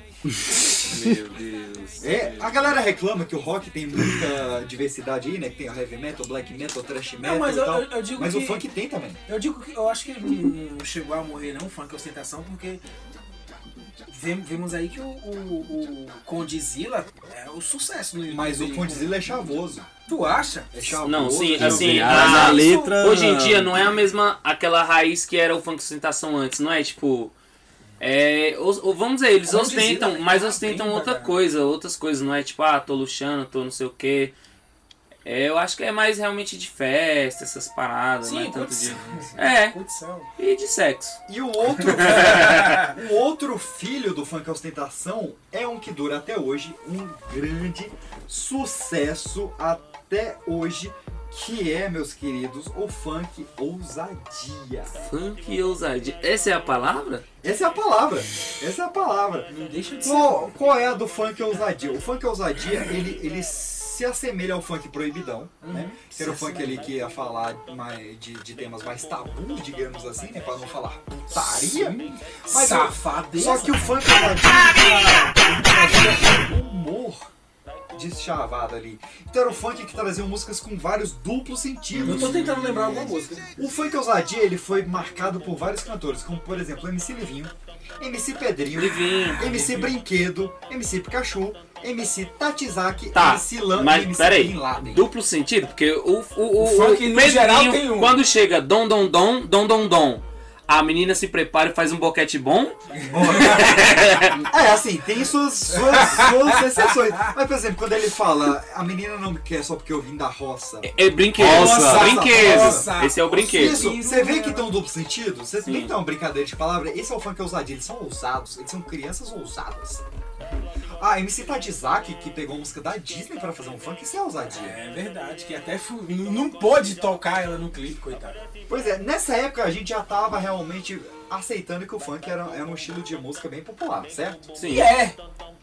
Meu Deus. É, a galera reclama que o rock tem muita diversidade aí, né? Que tem o heavy metal, black metal, thrash metal Não, mas e eu- tal. eu- eu digo mas que- o funk tem também. Eu digo que eu acho que ele não chegou a morrer não, o funk ostentação, porque vem- vemos aí que o, o, o Condzilla é o sucesso no YouTube. Mas o aí, Condzilla é chavoso. Tu acha? É chavoso. Não, sim, Sim, assim, a, a letra- Hoje em dia não é a mesma aquela raiz que era o funk ostentação antes, não é tipo. É, os- o- vamos dizer, eles Condizila, ostentam, né? mas ostentam outra devagar. coisa, outras coisas, não é tipo, ah, tô luxando, tô não sei o que. É, eu acho que é mais realmente de festa, essas paradas, não é Sim, tanto de. É, Curtição. e de sexo. E o outro, o outro filho do funk ostentação é um que dura até hoje, um grande sucesso até hoje, que é, meus queridos, o funk ousadia. Funk ousadia. Essa é a palavra? Essa é a palavra. Essa é a palavra. Não deixa de ser. Qual, qual é a do funk ousadia? O funk ousadia, ele, ele se assemelha ao funk proibidão, né? Que era o funk ali que ia falar mais de, de temas mais tabus, digamos assim, né? Pra não falar putaria. Mas Safadeza. Só que o funk um humor deschavado ali. Então era o funk que trazia músicas com vários duplos sentidos. Eu tô tentando lembrar alguma música. O funk ousadia ele foi marcado por vários cantores, como por exemplo MC Livinho, MC Pedrinho, Livinho. MC Brinquedo, MC Pikachu, MC Tatizaki, Tá, MC Lan e mas MC peraí, Bin Laden. duplo sentido? Porque o, o, o, O funk, o no Pedrinho, geral, tem um. quando chega dom, dom, dom, dom, dom, dom, a menina se prepara e faz um boquete bom, É, assim, tem suas, suas, suas exceções. Mas, por exemplo, quando ele fala, a menina não me quer só porque eu vim da roça. é brinquedo, Roça, brinquedo, roça. esse é o brinquedo. Isso, você vê que tem um duplo sentido? Você nem tem uma brincadeira de palavra. Esse é o funk ousadia, eles são ousados, eles são crianças ousadas. Ah, MC Tadizaki, que pegou a música da Disney pra fazer um funk, isso é ousadia. É verdade, que até fu- não não pôde tocar ela no clipe, coitado. Pois é, nessa época a gente já tava realmente aceitando que o funk era, era um estilo de música bem popular, certo? Sim. E é,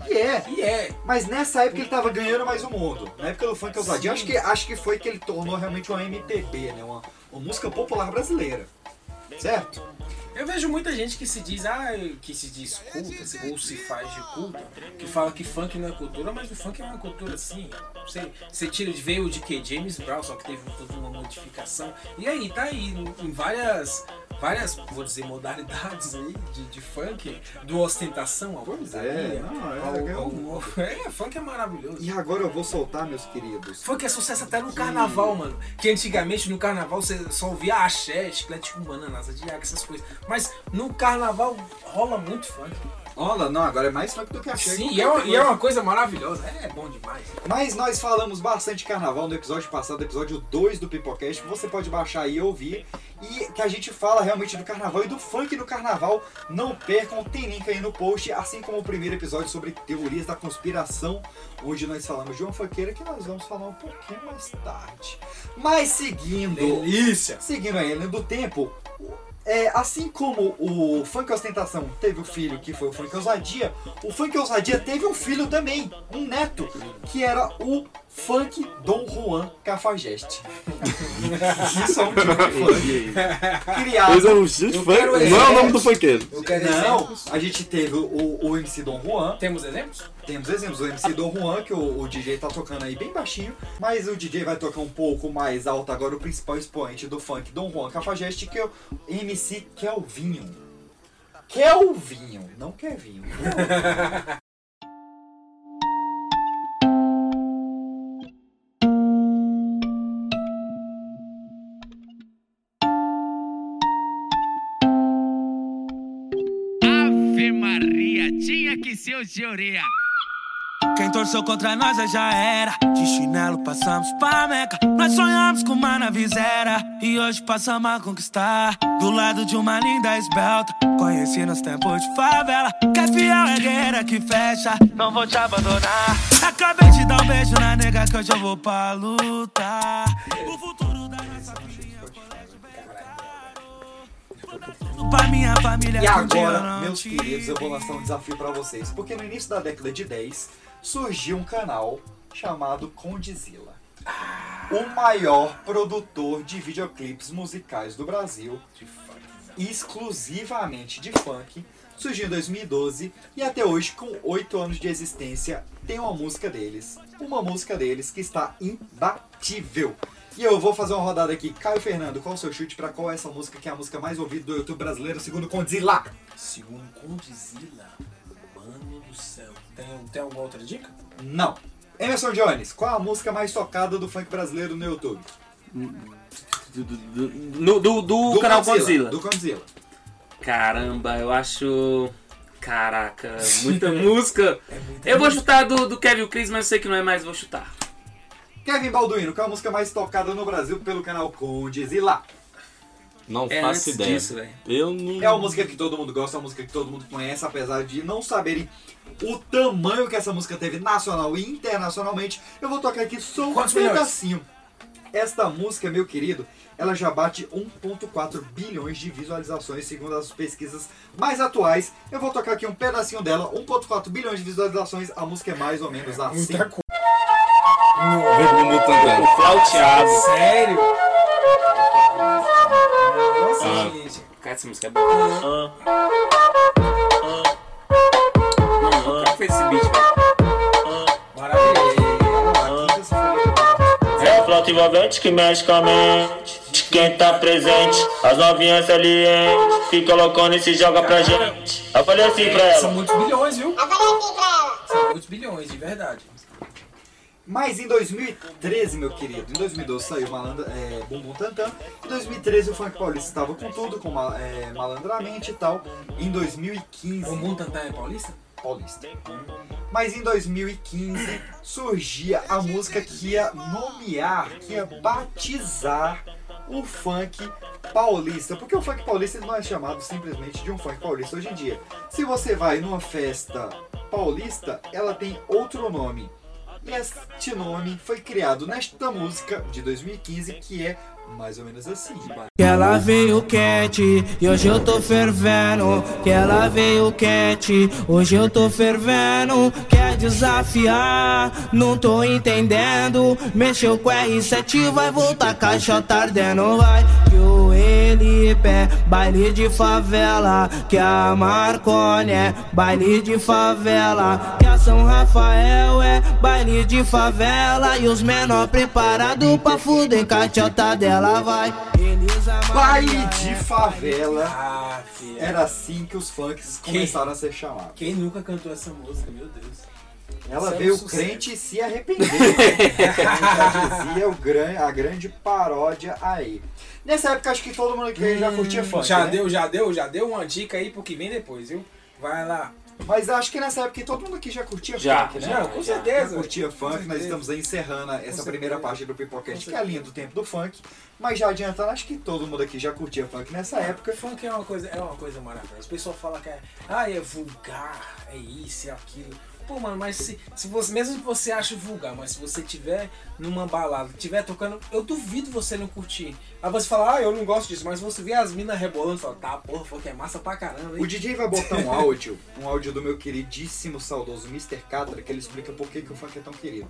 E é. e é. Mas nessa época ele tava ganhando mais o mundo. Na época do funk ousadia, acho que, acho que foi que ele tornou realmente uma MPB, né? Uma, uma música popular brasileira. Certo? Eu vejo muita gente que se diz, ah, que se diz culta, ou se faz de culta, que fala que funk não é cultura, mas o funk é uma cultura sim. Você, você tira de veio de que? James Brown, só que teve toda uma modificação. E aí, tá aí, em várias, várias, vou dizer, modalidades aí de, de funk, do ostentação ao Pois é, não, é, ao- é ao- é, funk é maravilhoso. E agora eu vou soltar, meus queridos. Funk é sucesso até no carnaval, mano. Que antigamente no carnaval você só ouvia axé, chiclete com banana, asa de água, essas coisas. Mas no carnaval rola muito funk. Olha, não, agora é mais funk do que achei. Sim, e é, uma, e é uma coisa maravilhosa. É bom demais. Mas nós falamos bastante de carnaval no episódio passado, episódio 2 do Pipocast, que você pode baixar aí e ouvir. E que a gente fala realmente do carnaval e do funk no carnaval. Não percam, tem link aí no post, assim como o primeiro episódio sobre teorias da conspiração, onde nós falamos de uma funkeira que nós vamos falar um pouquinho mais tarde. Mas seguindo. Delícia! Seguindo a linha do tempo. É, assim como o Funk Ostentação teve o filho que foi o Funk Ousadia, o Funk Ousadia teve um filho também, um neto, que era o Funk Dom Juan Cafajeste. Isso é um tipo de funk. Criado. É, um de funk. Não é o nome do funkeiro. Eu quero Não, exemplos. a gente teve o, o MC Dom Juan. Temos exemplos? Temos exemplos, o MC Dom Juan, que o, o DJ tá tocando aí bem baixinho, mas o DJ vai tocar um pouco mais alto agora, o principal expoente do funk, Dom Juan Cafajeste, que é o MC Kelvinho. Kelvinho, não Kevinho. Kelvinho. Tinha que ser o Teoria. Quem torceu contra nós já era. De chinelo passamos pra Meca. Nós sonhamos com uma navizeira. E hoje passamos a conquistar. Do lado de uma linda esbelta. Conheci nos tempos de favela. Que é fiel é guerreira que fecha. Não vou te abandonar. Acabei de dar um beijo na nega que hoje eu vou pra lutar. Pra minha família E eu agora, meus queridos, eu vou lançar um desafio pra vocês. Porque no início da década de 10 surgiu um canal chamado Condizila. O maior produtor de videoclipes musicais do Brasil, exclusivamente de funk, surgiu em 2012 e até hoje, com 8 anos de existência, tem uma música deles. Uma música deles que está imbatível. E eu vou fazer uma rodada aqui. Caio Fernando, qual o seu chute pra qual é essa música que é a música mais ouvida do YouTube brasileiro, segundo Condzilla? Segundo Condizila, mano do céu. Tem, tem alguma outra dica? Não. Emerson Jones, qual a música mais tocada do funk brasileiro no YouTube? No- do, do, canal Godzilla. Do Condzilla. Caramba, eu acho. Caraca, muita música. eu vou chutar do, do Kevin Chris, mas eu sei que não é mais, vou chutar. Kevin Balduino, qual a música mais tocada no Brasil pelo canal Condzilla? Não É faço ideia. disso, eu não. É uma música que todo mundo gosta, é uma música que todo mundo conhece, apesar de não saberem o tamanho que essa música teve nacional e internacionalmente. Eu vou tocar aqui só um Quantos milhões? pedacinho. Esta música, meu querido, ela já bate 1.4 bilhões de visualizações, segundo as pesquisas mais atuais. Eu vou tocar aqui um pedacinho dela, 1.4 bilhões de visualizações. A música é mais ou menos assim. Muita coisa. O flauteado. Sério? Nossa, Ah. gente. Cara, essa música é boa. Mano, qual foi esse beat, velho? Maravilhoso. gosto envolvente que mexe com a mente de quem tá presente. As novinhas salientes, fica loucona e se joga pra gente. Eu falei assim pra São ela. muitos bilhões, viu? Eu falei assim pra ela. São muitos bilhões, de verdade. Mas em 2013, meu querido, em 2012 saiu Malandra, é, Bumbum Tantan. Em 2013 o funk paulista estava com tudo, com ma- é, malandramente e tal. Em 2015. Bumbum Tantan é paulista? Paulista. Mas em 2015 surgia a música que ia nomear, que ia batizar o funk paulista. Porque o funk paulista não é chamado simplesmente de um funk paulista hoje em dia. Se você vai numa festa paulista, ela tem outro nome. Este nome foi criado nesta música de 2015 que é mais ou menos assim. Que ela veio quente e hoje eu tô fervendo. Que ela veio quente, hoje eu tô fervendo. Quer desafiar, não tô entendendo. Mexeu com R7, vai voltar caixa tardendo. Vai que o Elipe é baile de favela. Que a Marconi é baile de favela. Que a São Rafael é baile de favela. E os menor preparado pra fuder cachota dela vai. Baile de favela. Era assim que os funks começaram a ser chamados. Quem nunca cantou essa música, meu Deus. Ela Isso é um veio sucesso. crente e se arrependeu. já dizia o gran, a grande paródia aí. Nessa época, acho que todo mundo aqui já curtia funk. Já né? deu, já deu, já deu uma dica aí pro que vem depois, viu? Vai lá. Mas acho que nessa época todo mundo aqui já curtia Já, funk, né? já, com certeza. Já curtia funk. Nós certeza. estamos aí encerrando essa primeira parte do Pipocast, que é a linha do tempo do funk. Mas já adiantando, acho que todo mundo aqui já curtia funk nessa época. Funk é uma coisa, é uma coisa maravilhosa. As pessoas falam que é, ah, é vulgar, é isso, é aquilo. Pô, mano, mas se, se você, mesmo que você ache vulgar, mas se você tiver numa balada, tiver tocando, eu duvido você não curtir. Aí você fala, ah, eu não gosto disso, mas você vê as minas rebolando e fala, tá, porra, funk é massa pra caramba, hein? O DJ vai botar um áudio, um áudio do meu queridíssimo, saudoso Mr. Catra, que ele explica por que, que o funk é tão querido.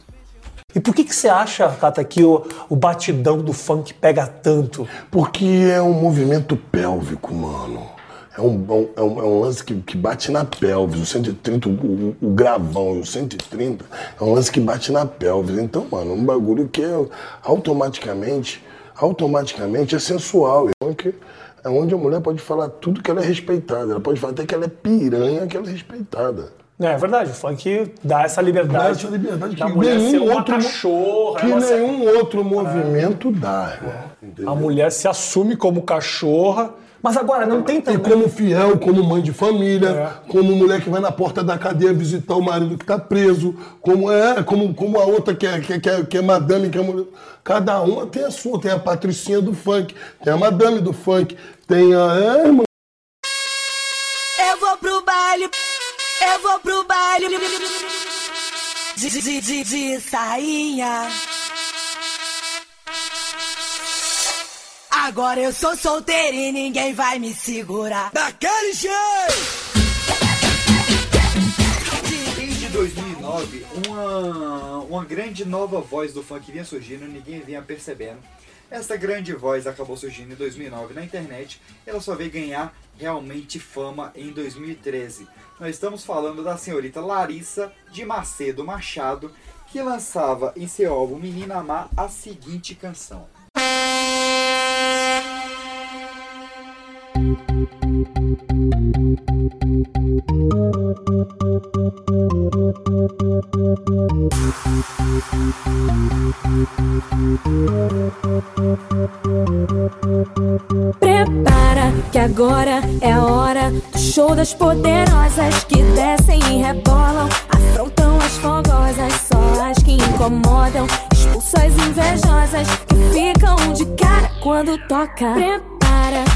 E por que, que você acha, Cata, que o, o batidão do funk pega tanto? Porque é um movimento pélvico, mano. É um, é um, é um lance que, que bate na pelvis. O 130, o, o, o gravão e o 130 é um lance que bate na pelvis. Então, mano, um bagulho que é automaticamente, automaticamente é sensual. É onde, é onde a mulher pode falar tudo que ela é respeitada. Ela pode falar até que ela é piranha, que ela é respeitada. É, é verdade, o funk dá essa liberdade. Dá essa liberdade da que mulher nenhum ser uma outro cachorra. Que nenhum outro movimento dá, irmão. A mulher se assume como cachorra, mas agora não tem E também. como fiel, como mãe de família, como mulher que vai na porta da cadeia visitar o marido que tá preso, como é, como, como a outra que é, que, é- que, é, que é madame, que é mulher. Cada uma tem a sua, tem a patricinha do funk, tem a madame do funk, tem a. É, irmão. Eu vou pro baile, eu vou pro baile de, de, de, de sainha. Agora eu sou solteira e ninguém vai me segurar. Daquele jeito! Desde 2009, uma, uma grande nova voz do funk vinha surgindo, ninguém vinha percebendo. Essa grande voz acabou surgindo em 2009 na internet, ela só veio ganhar realmente fama em 2013. Nós estamos falando da senhorita Larissa de Macedo Machado, que lançava em seu álbum Menina Má a seguinte canção. Prepara que agora é a hora do show das poderosas que descem e rebolam, afrontam as fogosas, só as que incomodam, expulsam as invejosas que ficam de cara quando toca. Prepara,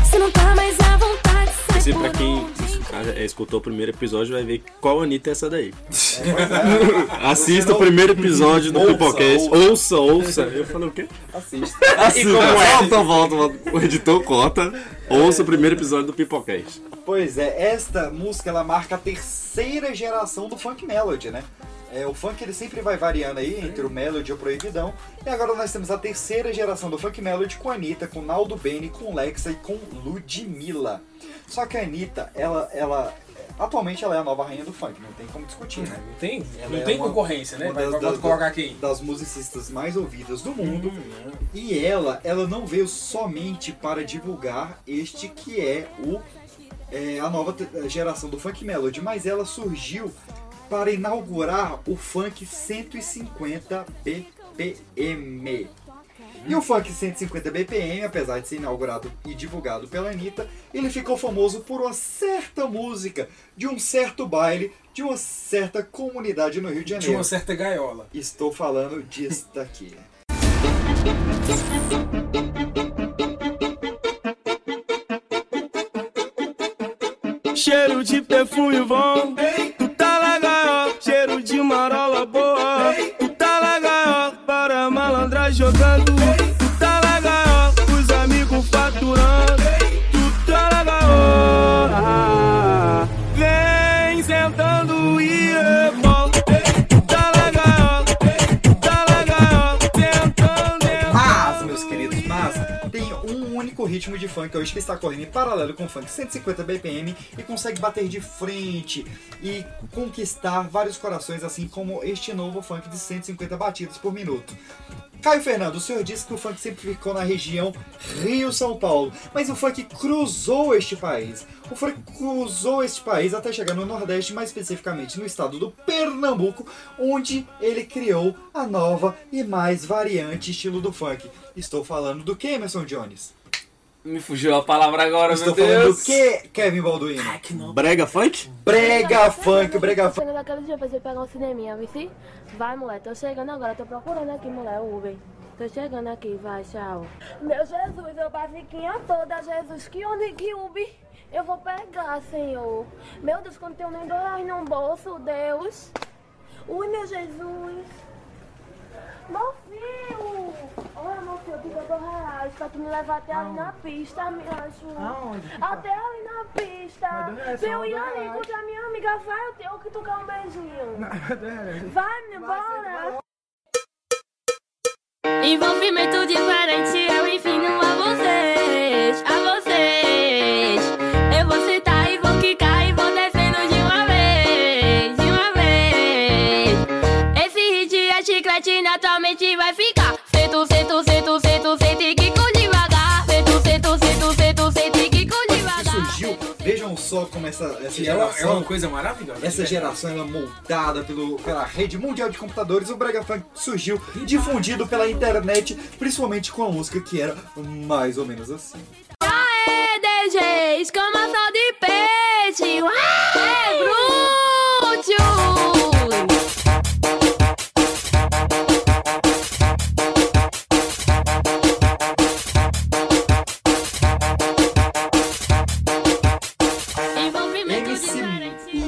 se não tá mais à vontade, sai Esse por pra quem é, escutou o primeiro episódio vai ver qual Anitta é essa daí. é. Assista o primeiro episódio do Pipocast. Ouça, ouça. Eu falei o quê? Assista. Assista. E como é? Volta, volta, volta. O editor cota. Ouça o primeiro episódio do Pipocast. Pois é, esta música ela marca a terceira geração do funk melody, né? É, o funk ele sempre vai variando aí entre o melody e o proibidão. E agora nós temos a terceira geração do funk melody com a Anitta, com Naldo Bene, com Lexa e com Ludmilla. Só que a Anitta, ela, ela, Atualmente ela é a nova rainha do funk, não tem como discutir, né? Não tem, Ela não é tem uma- concorrência, né? uma das- colocar quem? Das musicistas mais ouvidas do mundo. Hum, E ela, ela não veio somente para divulgar este que é o é, a nova geração do funk melody, mas ela surgiu para inaugurar o funk 150 BPM. E o funk 150 BPM, apesar de ser inaugurado e divulgado pela Anitta, ele ficou famoso por uma certa música, de um certo baile, de uma certa comunidade no Rio de Janeiro. uma certa gaiola. Estou falando disso daqui. Cheiro de perfume bom, funk hoje que está correndo em paralelo com o funk 150 BPM e consegue bater de frente e conquistar vários corações, assim como este novo funk de 150 batidas por minuto. Caio Fernando, o senhor disse que o funk sempre ficou na região Rio-São Paulo, mas o funk cruzou este país. O funk cruzou este país até chegar no Nordeste, mais especificamente no estado do Pernambuco, onde ele criou a nova e mais variante estilo do funk. Estou falando do que, Emerson Jones? Me fugiu a palavra agora, Estou meu falando Deus. do que, Kevin Balduino? Brega funk? Brega funk, brega funk. Chegando daquele dia pra você pegar um cineminha, vice? Vai, mulher, tô chegando agora, tô procurando aqui, mulher, o Uber. Tô chegando aqui, vai, tchau. Meu Jesus, eu basiquinha toda, Jesus, que onde que Uber eu vou pegar, Senhor? Meu Deus, quando tenho nem dois reais no bolso, Deus. Ui, meu Jesus. Meu filho! Olha, meu filho, eu dois reais pra tu me levar até ali na pista, me acho. Aonde? Até ali na pista. Pra eu ir ali reais. encontrar minha amiga, vai, eu tenho que tocar um beijinho. Vai, menina, bora! Envolvimento diferente, eu ensino a vocês, a vocês. Só como essa, essa geração. é uma coisa maravilhosa. Essa geração ela é moldada pelo, pela rede mundial de computadores. O Brega Funk surgiu difundido pela internet, principalmente com a música que era mais ou menos assim. Aê, DJs, como sal de peixe. Ué, bruto.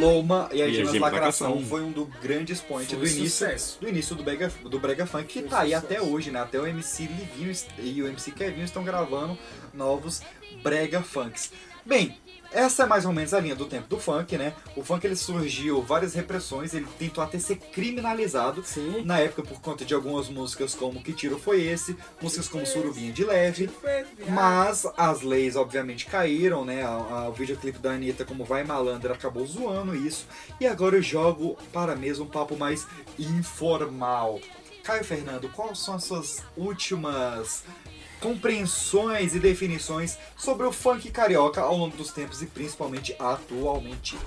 Loma e a E a Gemas Gemas Lacração foi um dos grandes points do início, sucesso. do início do Brega, do Brega Funk, que Foi tá aí sucesso. até hoje, né? Até o MC Livinho e o MC Kevinho estão gravando novos Brega Funks. Bem, essa é mais ou menos a linha do tempo do funk, né? O funk ele surgiu várias repressões, ele tentou até ser criminalizado na época por conta de algumas músicas como Que Tiro Foi Esse, músicas como Surubinha de Leve, mas as leis obviamente caíram, né? O videoclipe da Anitta como Vai Malandra acabou zoando isso, e agora eu jogo para mesmo um papo mais informal. Caio Fernando, quais são as suas últimas compreensões e definições sobre o funk carioca ao longo dos tempos e principalmente atualmente?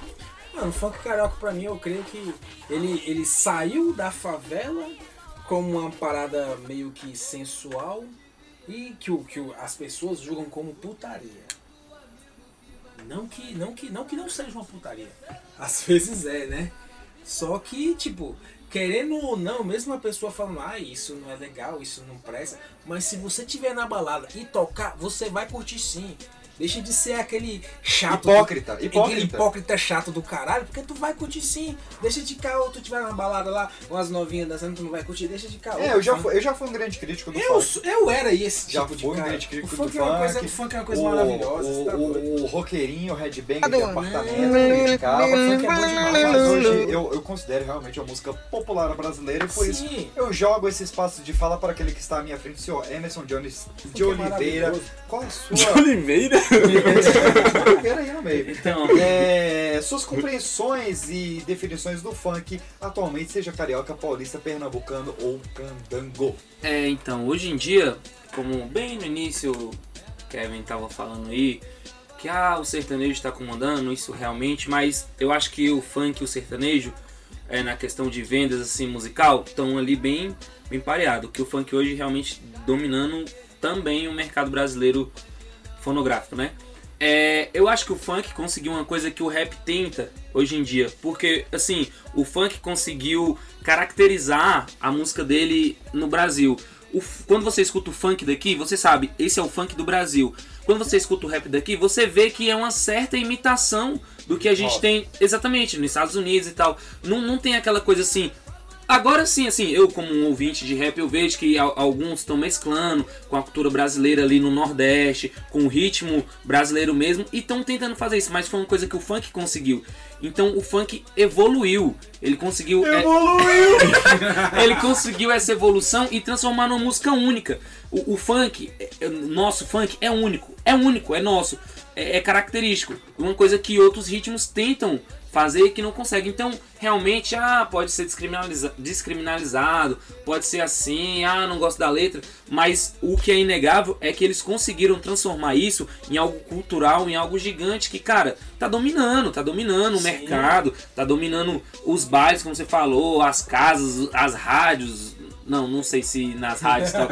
Mano, o funk carioca pra mim, eu creio que ele, ele saiu da favela como uma parada meio que sensual e que, que as pessoas julgam como putaria. Não que, não que não que não seja uma putaria. Às vezes é, né? Só que, tipo, querendo ou não, mesmo a pessoa falando, ah, isso não é legal, isso não presta, mas se você tiver na balada e tocar, você vai curtir sim. Deixa de ser aquele chato. Hipócrita, do, hipócrita. Aquele hipócrita chato do caralho, porque tu vai curtir sim. Deixa de caô, tu tiver na balada lá, umas novinhas dançando, tu não vai curtir, deixa de caô. É, eu já, fui, eu já fui um grande crítico do Eu, funk. eu era esse Já tipo de fui um cara. grande crítico o do funk, é uma coisa, funk. o funk é uma coisa o, maravilhosa. O, tá o, o roqueirinho, o headbanger de apartamento, eu criticava. Funk é bom demais. Mas hoje eu, eu considero realmente uma música popular brasileira e por isso Sim. eu jogo esse espaço de fala para aquele que está à minha frente, o senhor Emerson Jones de é Oliveira. maravilhoso. Qual a sua. De Oliveira? Pera aí no meio. Então. É, suas compreensões e definições do funk atualmente, seja carioca, paulista, pernambucano ou candango. É, então, hoje em dia, como bem no início o Kevin tava falando aí, que ah, o sertanejo está comandando isso realmente, mas eu acho que o funk e o sertanejo, é, na questão de vendas assim musical, estão ali bem, bem pareado. Que o funk hoje realmente dominando também o mercado brasileiro fonográfico, né? É, eu acho que o funk conseguiu uma coisa que o rap tenta hoje em dia, porque assim, o funk conseguiu caracterizar a música dele no Brasil. O quando você escuta o funk daqui, você sabe, esse é o funk do Brasil. Quando você escuta o rap daqui, você vê que é uma certa imitação do que a gente tem exatamente nos Estados Unidos e tal. Não, não tem aquela coisa assim, Agora sim, assim, eu como um ouvinte de rap, eu vejo que al- alguns estão mesclando com a cultura brasileira ali no Nordeste, com o ritmo brasileiro mesmo, e estão tentando fazer isso, mas foi uma coisa que o funk conseguiu. Então o funk evoluiu, ele conseguiu... é- Evoluiu! ele conseguiu essa evolução e transformar numa música única. O, o funk, é- é- nosso funk é único, é único, é nosso, é, é característico. Uma coisa que outros ritmos tentam fazer que não conseguem. Então, realmente, ah, pode ser descriminaliza- descriminalizado, pode ser assim, ah, não gosto da letra, mas o que é inegável é que eles conseguiram transformar isso em algo cultural, em algo gigante que, cara, tá dominando, tá dominando o mercado, tá dominando os bares, como você falou, as casas, as rádios. Não, não sei se nas rádios tá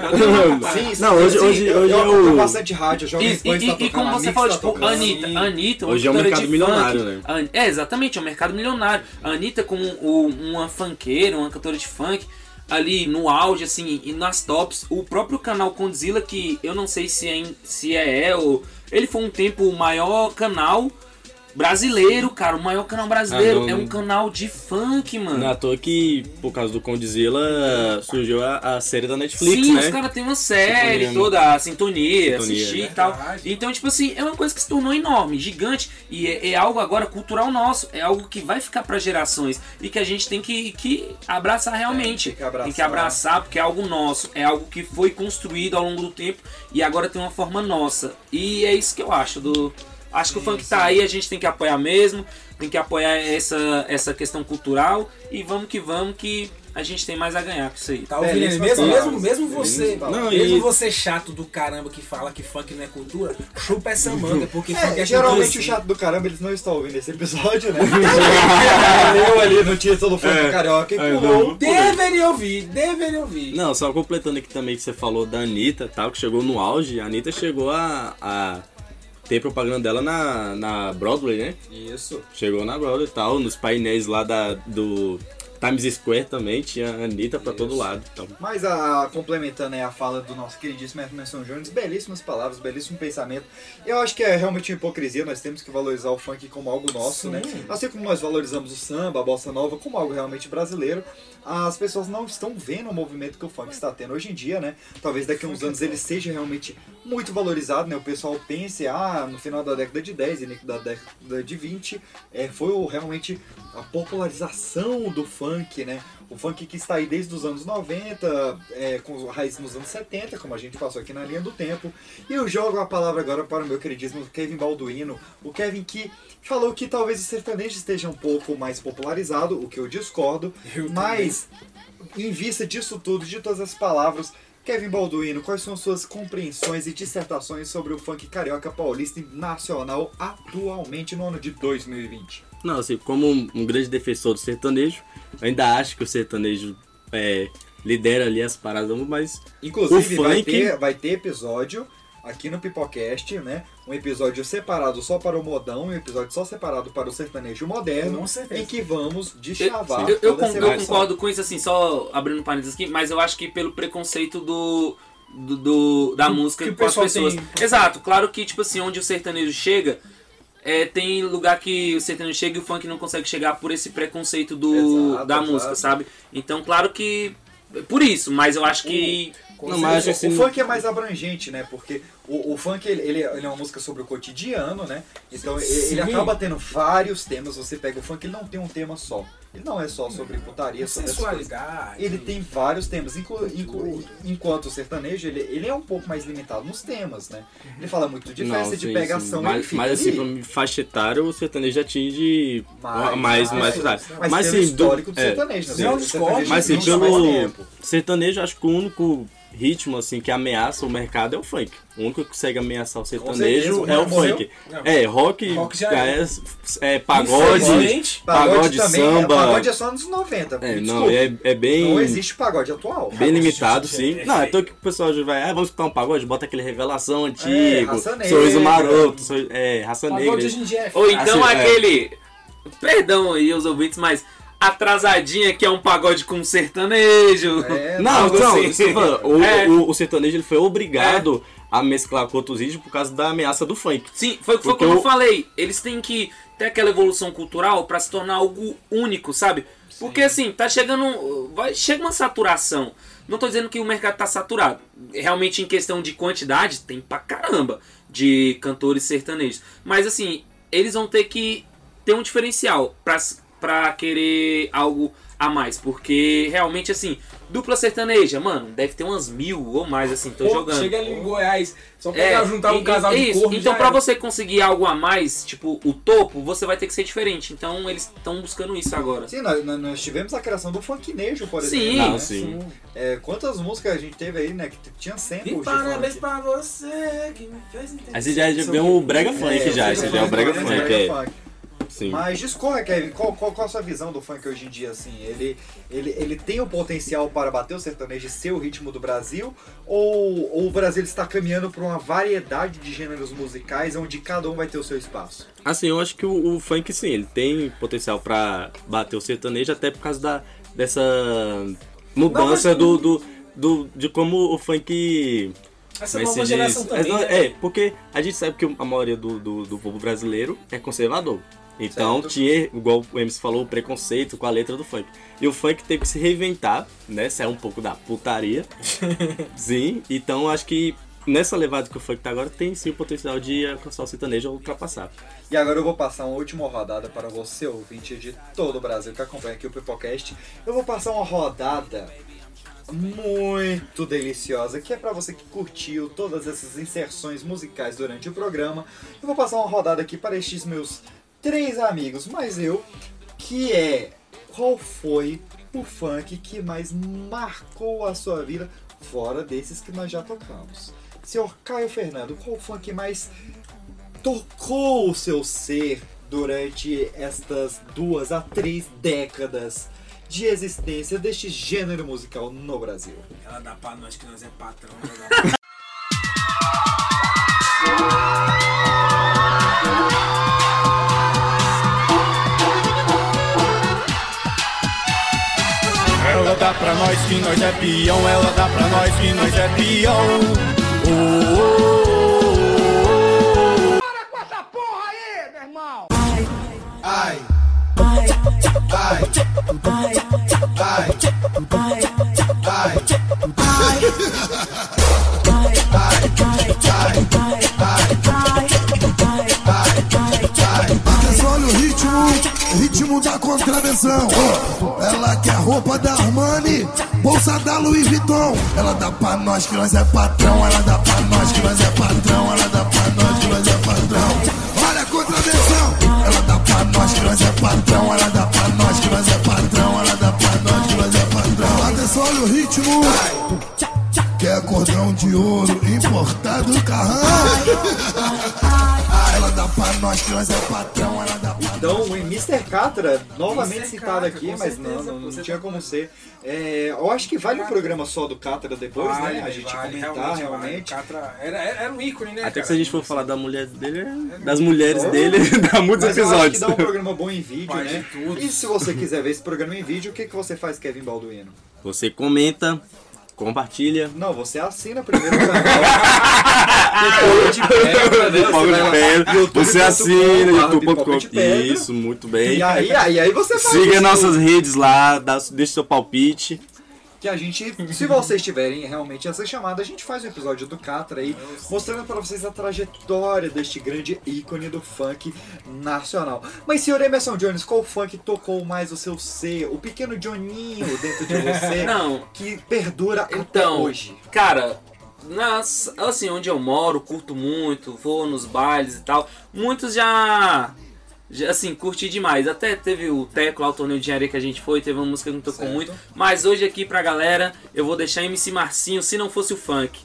Sim, sim, Não, hoje- sim, hoje- eu, hoje eu o- bastante rádio, Jovem E, Pan e- e- e como você fala, tá tipo, tocando. Anitta, Anitta, Hoje é um cantora mercado de milionário, funk. né? É, exatamente, é um mercado milionário. A Anitta como uma funkeira, uma cantora de funk, ali no auge, assim, e nas tops. O próprio canal Condzilla, que eu não sei se é, se é, é ou... Ele foi um tempo o maior canal brasileiro, cara. O maior canal brasileiro. Ah, não- é um canal de funk, mano. Não é à toa que, por causa do Condzilla, surgiu a, a série da Netflix, Sim, né? os caras têm uma série Sintonia, toda, a sintonia, Sintonia, assistir né? e tal. Então, tipo assim, é uma coisa que se tornou enorme, gigante. E é, é algo agora cultural nosso. É algo que vai ficar para gerações. E que a gente tem que, que abraçar realmente. tem que abraçar. Tem que abraçar, porque é algo nosso. É algo que foi construído ao longo do tempo. E agora tem uma forma nossa. E é isso que eu acho do. Acho que o funk tá aí, a gente tem que apoiar mesmo, tem que apoiar essa, essa questão cultural e vamos que vamos que a gente tem mais a ganhar com isso aí. Tá ouvindo? Belíssimas Mesmo, mesmo, palavras, mesmo você, Não, mesmo e- você chato do caramba que fala que funk não é cultura, chupa essa manga, porque funk É, é geralmente cultura. o chato do caramba, eles não estão ouvindo esse episódio, né? Leu ali no título do funk É. carioca e É, pulou. Deveria ouvir, deveria ouvir. Não, só completando aqui também que você falou da Anitta tal, que chegou no auge. A Anitta chegou a, a ter propaganda dela na, na Broadway, né? Isso. Chegou na Broadway e tal, nos painéis lá da, do Times Square também, tinha a Anitta pra todo lado. Então, Mas a, complementando aí a fala do nosso queridíssimo Emerson Jones, belíssimas palavras, belíssimo pensamento. Eu acho que é realmente uma hipocrisia, nós temos que valorizar o funk como algo nosso, né? Assim como nós valorizamos o samba, a bossa nova, como algo realmente brasileiro, as pessoas não estão vendo o movimento que o funk está tendo hoje em dia, né? Talvez daqui a uns anos ele seja realmente muito valorizado, né? O pessoal pense, ah, no final da década de 10 e início da década de 20, é, foi realmente a popularização do funk, né? O funk que está aí desde os anos 90, é, com raiz nos anos 70, como a gente passou aqui na linha do tempo. E eu jogo a palavra agora para o meu queridíssimo Kevin Balduino, o Kevin que falou que talvez o sertanejo esteja um pouco mais popularizado, o que eu discordo, mas em vista disso tudo, de todas as palavras, Kevin Balduino, quais são suas compreensões e dissertações sobre o funk carioca paulista e nacional atualmente no ano de 2020? não, assim, como um, grande defensor do sertanejo, ainda acho que o sertanejo é, lidera ali as paradas, mas Inclusive, o vai, funk... ter, vai ter episódio aqui no Pipocast, né? Um episódio separado só para o modão, um episódio só separado para o sertanejo moderno, em que vamos Eu, deschavar eu- eu eu evolução. concordo com isso, assim, só abrindo parênteses aqui, mas eu acho que pelo preconceito do. do- do- da música que com as pessoas. tem- Exato, claro que, tipo assim, onde o sertanejo chega, é, tem lugar que o sertanejo chega e o funk não consegue chegar por esse preconceito do, Exato, da exato. música, sabe? Então, claro que. Por isso, mas eu acho que. Não, mas o, assim, o funk é mais abrangente, né? Porque O, o funk, ele, ele, ele é uma música sobre o cotidiano, né? Então ele, Sim. ele acaba tendo vários temas. Você pega o funk, ele não tem um tema só. Ele não é só sobre putaria, sobre. Sensualidade. Ele tem vários temas. Inclu, inclu- enquanto o sertanejo, ele, ele é um pouco mais limitado nos temas, né? Ele fala muito de Não, festa, de sim, pegação. sim. Mas, mas assim, pra mim, faixa etária, o sertanejo atinge Mais, mais, mais, mais, mas Mas sim, histórico do é. sertanejo, né? Sim. O sertanejo Mas sim, pelo tempo. sertanejo, acho que o único ritmo assim que ameaça o mercado é o funk. O único que consegue ameaçar o sertanejo é o funk. Não. É, rock, Rock já é, é pagode, Infelizmente, pagode, também, é, samba. pagode é só nos 90. É, não, é, é bem. Não existe pagode atual. Bem limitado, sim. Não, então que o pessoal já vai, ah, vamos escutar um pagode, bota aquele revelação antigo, Raça Negra. sorriso maroto, sor- é, raça Pagode negra. hoje em dia é Ou então Assim, é. aquele. Perdão aí os ouvintes, mas. Atrasadinha que é um pagode com sertanejo. Não, algo não, assim. o, É. o, o sertanejo ele foi obrigado a mesclar com outros ritmos por causa da ameaça do funk. Sim, foi, foi como eu o- falei. Eles têm que ter aquela evolução cultural pra se tornar algo único, sabe? Porque assim, tá chegando. Vai, chega uma saturação. Não tô dizendo que o mercado tá saturado. Realmente, em questão de quantidade, tem pra caramba de cantores sertanejos. Mas assim, eles vão ter que ter um diferencial pra, pra querer algo a mais. Porque realmente, assim, dupla sertaneja, mano, deve ter umas mil ou mais, assim, tô Pô, jogando. Chega ali em Goiás, só pegar, juntar um e- casal e- de isso. corno Então, pra era. você conseguir algo a mais, tipo o topo, você vai ter que ser diferente. Então, eles estão buscando isso agora. Sim, nós, nós- tivemos a criação do funknejo, por Sim. exemplo. Não, né? sim. É, quantas músicas a gente teve aí, né? Que tinha samples E de parabéns pra você que me fez entender. Aí você já, já vê o brega funk já, esse já é o brega funk, brega é. Sim. Mas discorra, Kevin, qual, qual, qual a sua visão do funk hoje em dia, assim? Ele, ele, ele tem o potencial para bater o sertanejo e ser o ritmo do Brasil? Ou, ou o Brasil está caminhando para uma variedade de gêneros musicais onde cada um vai ter o seu espaço? Assim, eu acho que o, o funk, sim, ele tem potencial pra bater o sertanejo, até por causa da, dessa mudança do, do, do- de como o funk. Essa é que nova se diz? geração também, É, né? é, porque a gente sabe que a maioria do, do, do povo brasileiro é conservador. Então Certo. tinha, igual o Emerson falou, o preconceito com a letra do funk. E o funk teve que se reinventar, né? Sair um pouco da putaria. sim, então acho que nessa levada que o funk tá agora, tem sim o potencial de alcançar o sertanejo ou ultrapassar. E agora eu vou passar uma última rodada para você, ouvinte de todo o Brasil que acompanha aqui o Pipocast. Eu vou passar uma rodada muito deliciosa, que é para você que curtiu todas essas inserções musicais durante o programa. Eu vou passar uma rodada aqui para estes meus três amigos, mas eu, que é qual foi o funk que mais marcou a sua vida, fora desses que nós já tocamos. Senhor Caio Fernando, qual funk que mais tocou o seu ser durante estas duas a três décadas de existência deste gênero musical no Brasil? Ela dá pra nós que nós é patrão. nós que nós é peão, ela dá pra nós que nós é peão. Oh, oh, oh. Para com essa porra aí, meu irmão! Ai, ai, ai, ai, ai, Atenção, da contravenção. Ela quer roupa da Armani, bolsa da Louis Vuitton. Ela dá pra nós que nós é patrão, ela dá pra nós que nós é patrão, ela dá pra nós que nós é patrão. Olha a contravenção. Ela dá pra nós que nós é patrão, ela dá pra nós que nós é patrão, ela dá pra nós que nós é patrão. Atenção, olha o ritmo. Quer cordão de ouro importado carrão. Dá pra nós que nós é patrão, ela dá pra Então, o Mr. Catra, novamente Mr. citado Catra, aqui, mas certeza, não, não, não você tinha tá- como ser. É, eu acho que vale um programa só do Catra depois, Vale, né? A gente vale, comentar realmente, realmente. vale. Catra era, era, um ícone, né? Até que cara? se a gente for falar da mulher dele, é- das mulheres Oh. dele, dá muitos Mas eu acho episódios. que dá um programa bom em vídeo, Faz né? E se você quiser ver esse programa em vídeo, o que, que você faz, Kevin Balduino? Você comenta, compartilha. Não, você assina primeiro o canal. Pipoca de pedra, né? Você de pedra. Você assina, youtube.com. Isso, muito bem. E aí, aí, aí você faz Siga nossas redes lá, dá, deixa seu palpite. Que a gente, se vocês tiverem realmente essa chamada, a gente faz um episódio do Catra aí, mostrando para vocês a trajetória deste grande ícone do funk nacional. Mas, senhor Emerson Jones, qual funk tocou mais o seu ser? O pequeno Johninho dentro de você Não. que perdura até Então, hoje. cara, nas, assim, onde eu moro, curto muito, vou nos bailes e tal. Muitos já assim, curti demais. Até teve o Teco lá, o torneio de engenharia que a gente foi, teve uma música que me tocou Certo. muito. Mas hoje aqui pra galera, eu vou deixar MC Marcinho, se não fosse o funk.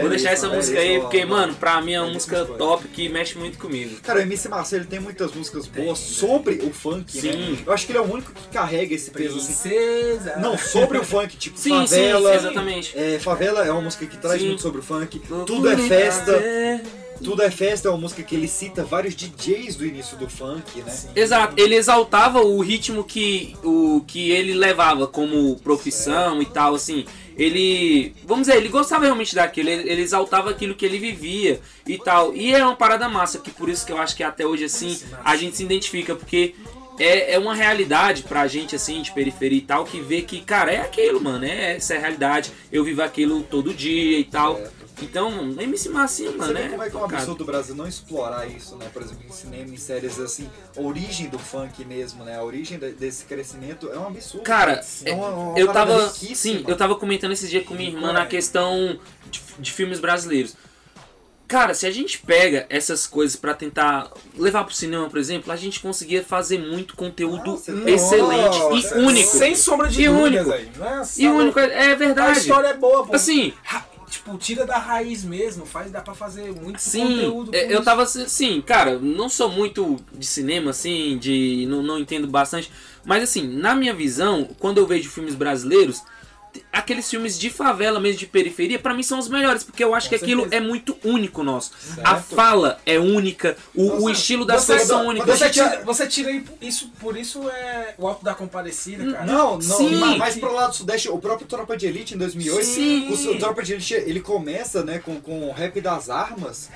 Vou deixar essa belíssima, música aí, porque, mano, pra mim é uma música top que mexe muito comigo. Cara, o MC Marcelo tem muitas músicas boas sobre o funk, né? Sim. Eu acho que ele é o único que carrega esse peso assim. Princesa. Não, sobre o funk, tipo Sim, Favela. sim, exatamente. É, favela é uma música que traz Sim. muito sobre o funk. Tudo é festa. Tudo é festa é uma música que ele cita vários DJs do início do funk, né? Exato, ele exaltava o ritmo que, o, que ele levava como profissão e tal, assim. Ele, vamos dizer, ele gostava realmente daquilo, ele, ele exaltava aquilo que ele vivia e tal. E é uma parada massa, que por isso que eu acho que até hoje, assim, a gente se identifica, porque é, é uma realidade pra gente, assim, de periferia e tal, que vê que, cara, é aquilo, mano, é essa é a realidade. Eu vivo aquilo todo dia e tal. Então, MC Massinho, Você mano, vê é como é que é um absurdo o Brasil não explorar isso, né? Por exemplo, em cinema, em séries assim, a origem do funk mesmo, né? A origem de- desse crescimento é um absurdo. Cara, é uma, uma eu tava. Sim, eu tava comentando esse dia com minha irmã na questão de, de filmes brasileiros. Cara, se a gente pega essas coisas pra tentar levar pro cinema, por exemplo, a gente conseguia fazer muito conteúdo excelente Nossa, e único. Sem sombra de e único. aí. Nossa, E único, é verdade. A história é boa, pô. Assim, Tipo, tira da raiz mesmo, faz, dá pra fazer muito Sim, conteúdo. é, com eu isso. tava assim, cara, não sou muito de cinema, assim, de. Não, não entendo bastante. Mas assim, na minha visão, quando eu vejo filmes brasileiros, aqueles filmes de favela mesmo, de periferia, pra mim são os melhores, porque eu acho que aquilo é muito único nosso. A fala é única, o, o estilo das Você, coisas são únicos. você tira, você tira isso, por isso é o Alto da Compadecida, cara. Não, não, Sim. mas mais pro lado do Sudeste, o próprio Tropa de Elite em 2008, Sim. o, o Tropa de Elite, ele começa, né, com, com o rap das armas,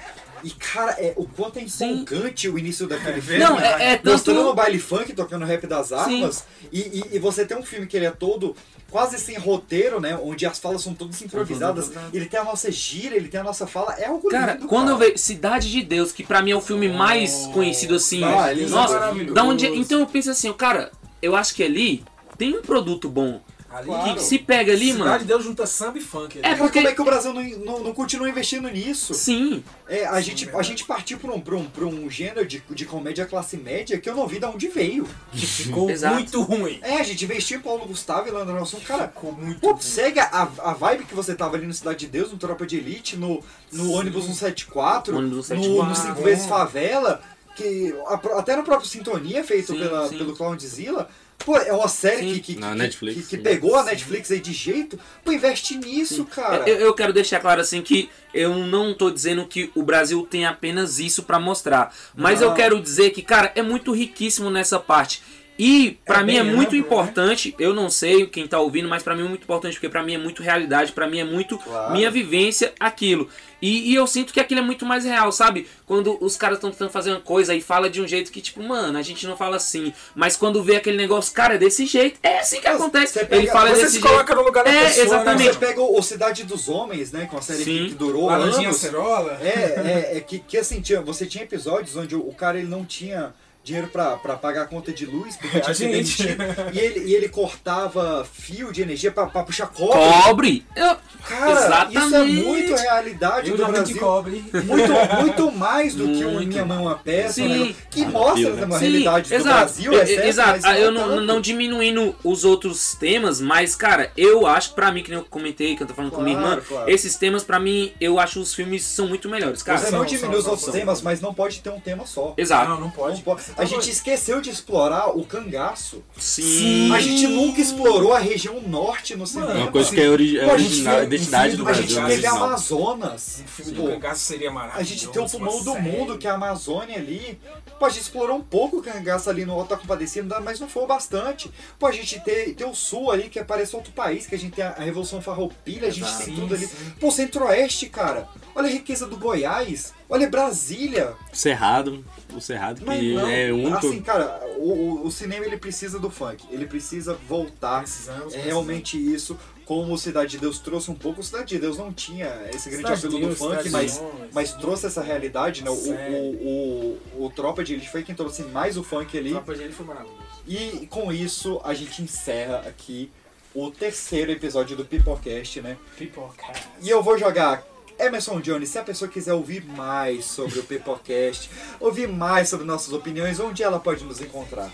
e cara, é, o quanto é empolgante o início daquele filme. Não, é- é tanto- Mostrando o baile funk, tocando rap das armas, e, e, e você tem um filme que ele é todo quase sem roteiro, né, onde as falas são todas improvisadas, ele tem a nossa gira, ele tem a nossa fala, é algo Cara, lindo, quando cara. eu vejo Cidade de Deus, que pra mim é o filme mais conhecido assim. Ah, ele é nossa, maravilhoso. da onde, então eu penso assim, cara, eu acho que ali tem um produto bom. Ali, que se pega ali, Cidade mano. de Deus junta samba e funk. É né? porque- Como é que o Brasil não, não, não continua investindo nisso? Sim. É, a, gente, a gente partiu pra um, pra um, pra um gênero de, de comédia classe média que eu não vi de onde veio. Que ficou Exato. muito ruim. É, a gente investiu em Paulo Gustavo e Leandro Nelson. Cara, Ficou muito pô, ruim. segue a, a vibe que você tava ali no Cidade de Deus, no Tropa de Elite, no, no ônibus 174, Ônibus no, 174. no Cinco Vezes Favela, que a- até no próprio Sintonia, feito Sim, pela, sim. pelo Clownzilla. Pô, é uma série Sim. que, que, que, Netflix, que, que sim. pegou a Netflix aí de jeito. Pô, investe nisso, cara. Eu, eu quero deixar claro assim que eu não tô dizendo que o Brasil tem apenas isso pra mostrar. Mas eu Não. quero dizer que, cara, é muito riquíssimo nessa parte. E pra É mim é muito amplo, importante, eu não sei quem tá ouvindo, mas pra mim é muito importante porque pra mim é muito realidade, pra mim é muito minha vivência aquilo. E, e eu sinto que aquilo é muito mais real, sabe? Quando os caras estão tentando fazer uma coisa e fala de um jeito que, tipo, mano, a gente não fala assim. Mas quando vê aquele negócio, cara, é desse jeito. É assim que acontece. Você pega- Ele fala você desse se jeito. coloca no lugar da é, pessoa, né? exatamente. Você pega o, Cidade dos Homens, né? Com a série que, Sim. que durou Laranjinha anos. Acerola. É, é, é que, que assim, tinha, você tinha episódios onde o, o cara ele não tinha dinheiro pra, pra pagar a conta de luz, porque A tinha gente. demitido. E ele, e ele cortava fio de energia pra, pra puxar cobre. Cobre? Eu- Cara, Exatamente. isso é muito realidade Eu do Brasil. cobre. Muito, muito mais do que o. Minha Mãe é uma Peça, Sim. negócio que mostra uma Sim, realidade do exato. Brasil. E- É certo, exato. mas Ah, eu não não, não diminuindo os outros temas, mas, cara, eu acho, pra mim, que nem eu comentei, que eu tô falando com minha Claro, irmã, claro. esses temas, pra mim, eu acho os filmes são muito melhores, cara. Você não diminui os outros temas, mas não pode ter um tema só. Exato. Não, não pode. A gente esqueceu de explorar o cangaço. Sim. A gente nunca explorou a região norte no cinema. Uma coisa que é ori- é original, a identidade do A gente Brasil, teve original. Amazonas. Um filme Pô, do cangaço seria maravilhoso. a gente tem o pulmão do série. mundo, que é a Amazônia ali. Pô, a gente explorou um pouco o cangaço ali no Alto da Compadecida, mas não foi o bastante. Pô, a gente tem, tem o sul ali, que parece outro país, que a gente tem a, Revolução Farroupilha, a gente Exato. tem tudo ali. Pô, Centro-Oeste, cara. Olha a riqueza do Goiás. Olha Brasília. Cerrado, o Cerrado Mas que não, é o único. Assim, cara, o, o- cinema ele precisa do funk. Ele precisa voltar. Precisamos, é realmente isso. Como o Cidade de Deus trouxe um pouco, o Cidade de Deus não tinha esse grande apelo do funk, Cidade mas, mas trouxe essa realidade, né? O, o, o, o Tropa de Elite foi quem trouxe mais o funk ali. Tropa de Elite foi maravilhoso. E com isso a gente encerra aqui o terceiro episódio do Pipocast, né? Pipoca. E eu vou jogar Emerson Jones, se a pessoa quiser ouvir mais sobre o Pipocast, ouvir mais sobre nossas opiniões, onde ela pode nos encontrar?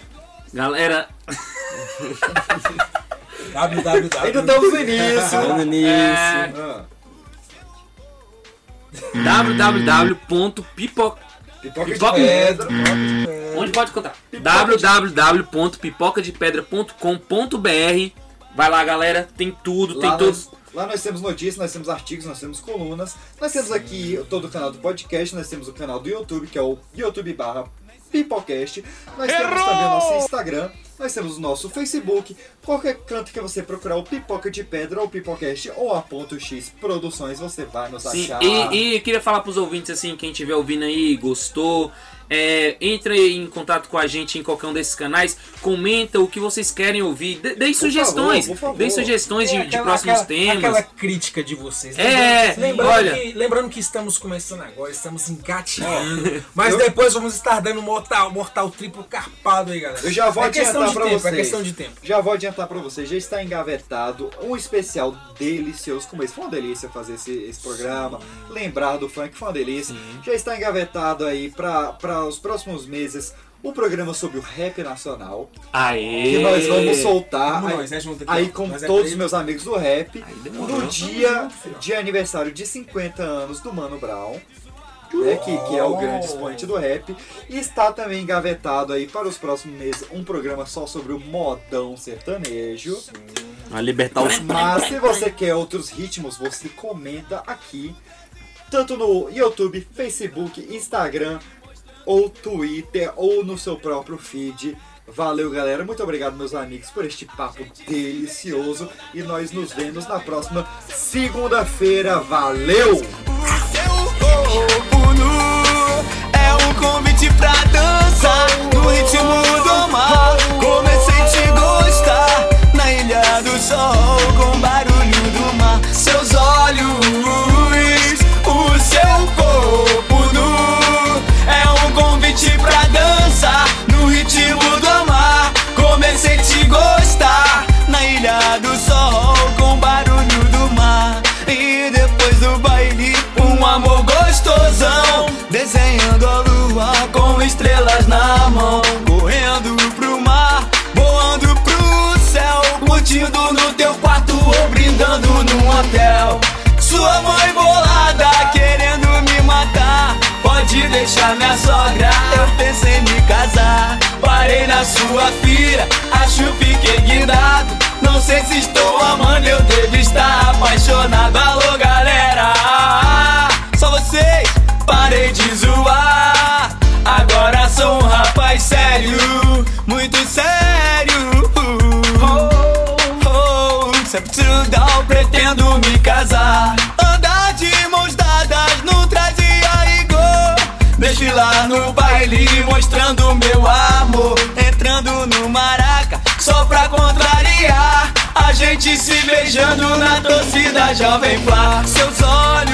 Galera, www. Ainda estamos no início. Lá no início. É. Ah, www.pipoca... Pipoca de Pipoca- pedra. Onde pode contar? Pipoca de- www.pipocadepedra.com.br Vai lá, galera. Tem tudo, tem Lá tudo. Lá nós temos notícias, nós temos artigos, nós temos colunas, nós temos aqui todo o canal do podcast, nós temos o canal do YouTube, que é o YouTube barra Pipocast. Nós temos também o nosso Instagram, nós temos o nosso Facebook. Qualquer canto que você procurar o Pipoca de Pedra ou Pipocast ou a ponto X Produções, você vai nos Sim, achar. e, e queria falar pros ouvintes assim, quem estiver ouvindo aí, gostou, é, entre em contato com a gente em qualquer um desses canais, comenta o que vocês querem ouvir, dê, deem sugestões, favor, por favor. deem sugestões de, É, de aquela- próximos aquela- temas. Aquela crítica de vocês. É, lembrando, olha. que, lembrando que estamos começando agora, estamos engateando. Mas eu- depois vamos estar dando mortal, mortal triplo carpado aí, galera. Eu já vou é adiantar pra tempo, vocês. É questão de tempo. Já vou adiantar pra vocês. Já está engavetado um especial delicioso como esse. Foi uma delícia fazer esse, esse programa. Lembrar do funk foi uma delícia. Já está engavetado aí para os próximos meses o programa sobre o rap nacional. Aê! Que nós vamos soltar Vamos aí, nós, né, junto aqui, aí com Nós é todos os meus amigos do rap. No dia de aniversário de 50 anos do Mano Brown. Né, que, que é o grande expoente do rap. E está também engavetado aí para os próximos meses um programa só sobre o modão sertanejo. A libertar os. Mas se você quer outros ritmos, você comenta aqui. Tanto no YouTube, Facebook, Instagram, ou Twitter, ou no seu próprio feed. Valeu, galera. Muito obrigado, meus amigos, por este papo delicioso. E nós nos vemos na próxima segunda-feira. Valeu! é convite pra dança no ritmo do mar. Comecei te gostar sua filha acho fiquei guindado. Não sei se estou amando, eu devo estar apaixonado. Alô, galera, só vocês, parei de zoar. Agora sou um rapaz sério, muito sério. Oh, oh, oh. Sempre pretendo me casar. Andar de mãos dadas, não trazia rigor. Desfilar no baile, mostrando meu amor. Beijando na torcida Jovem Flá. Seus olhos,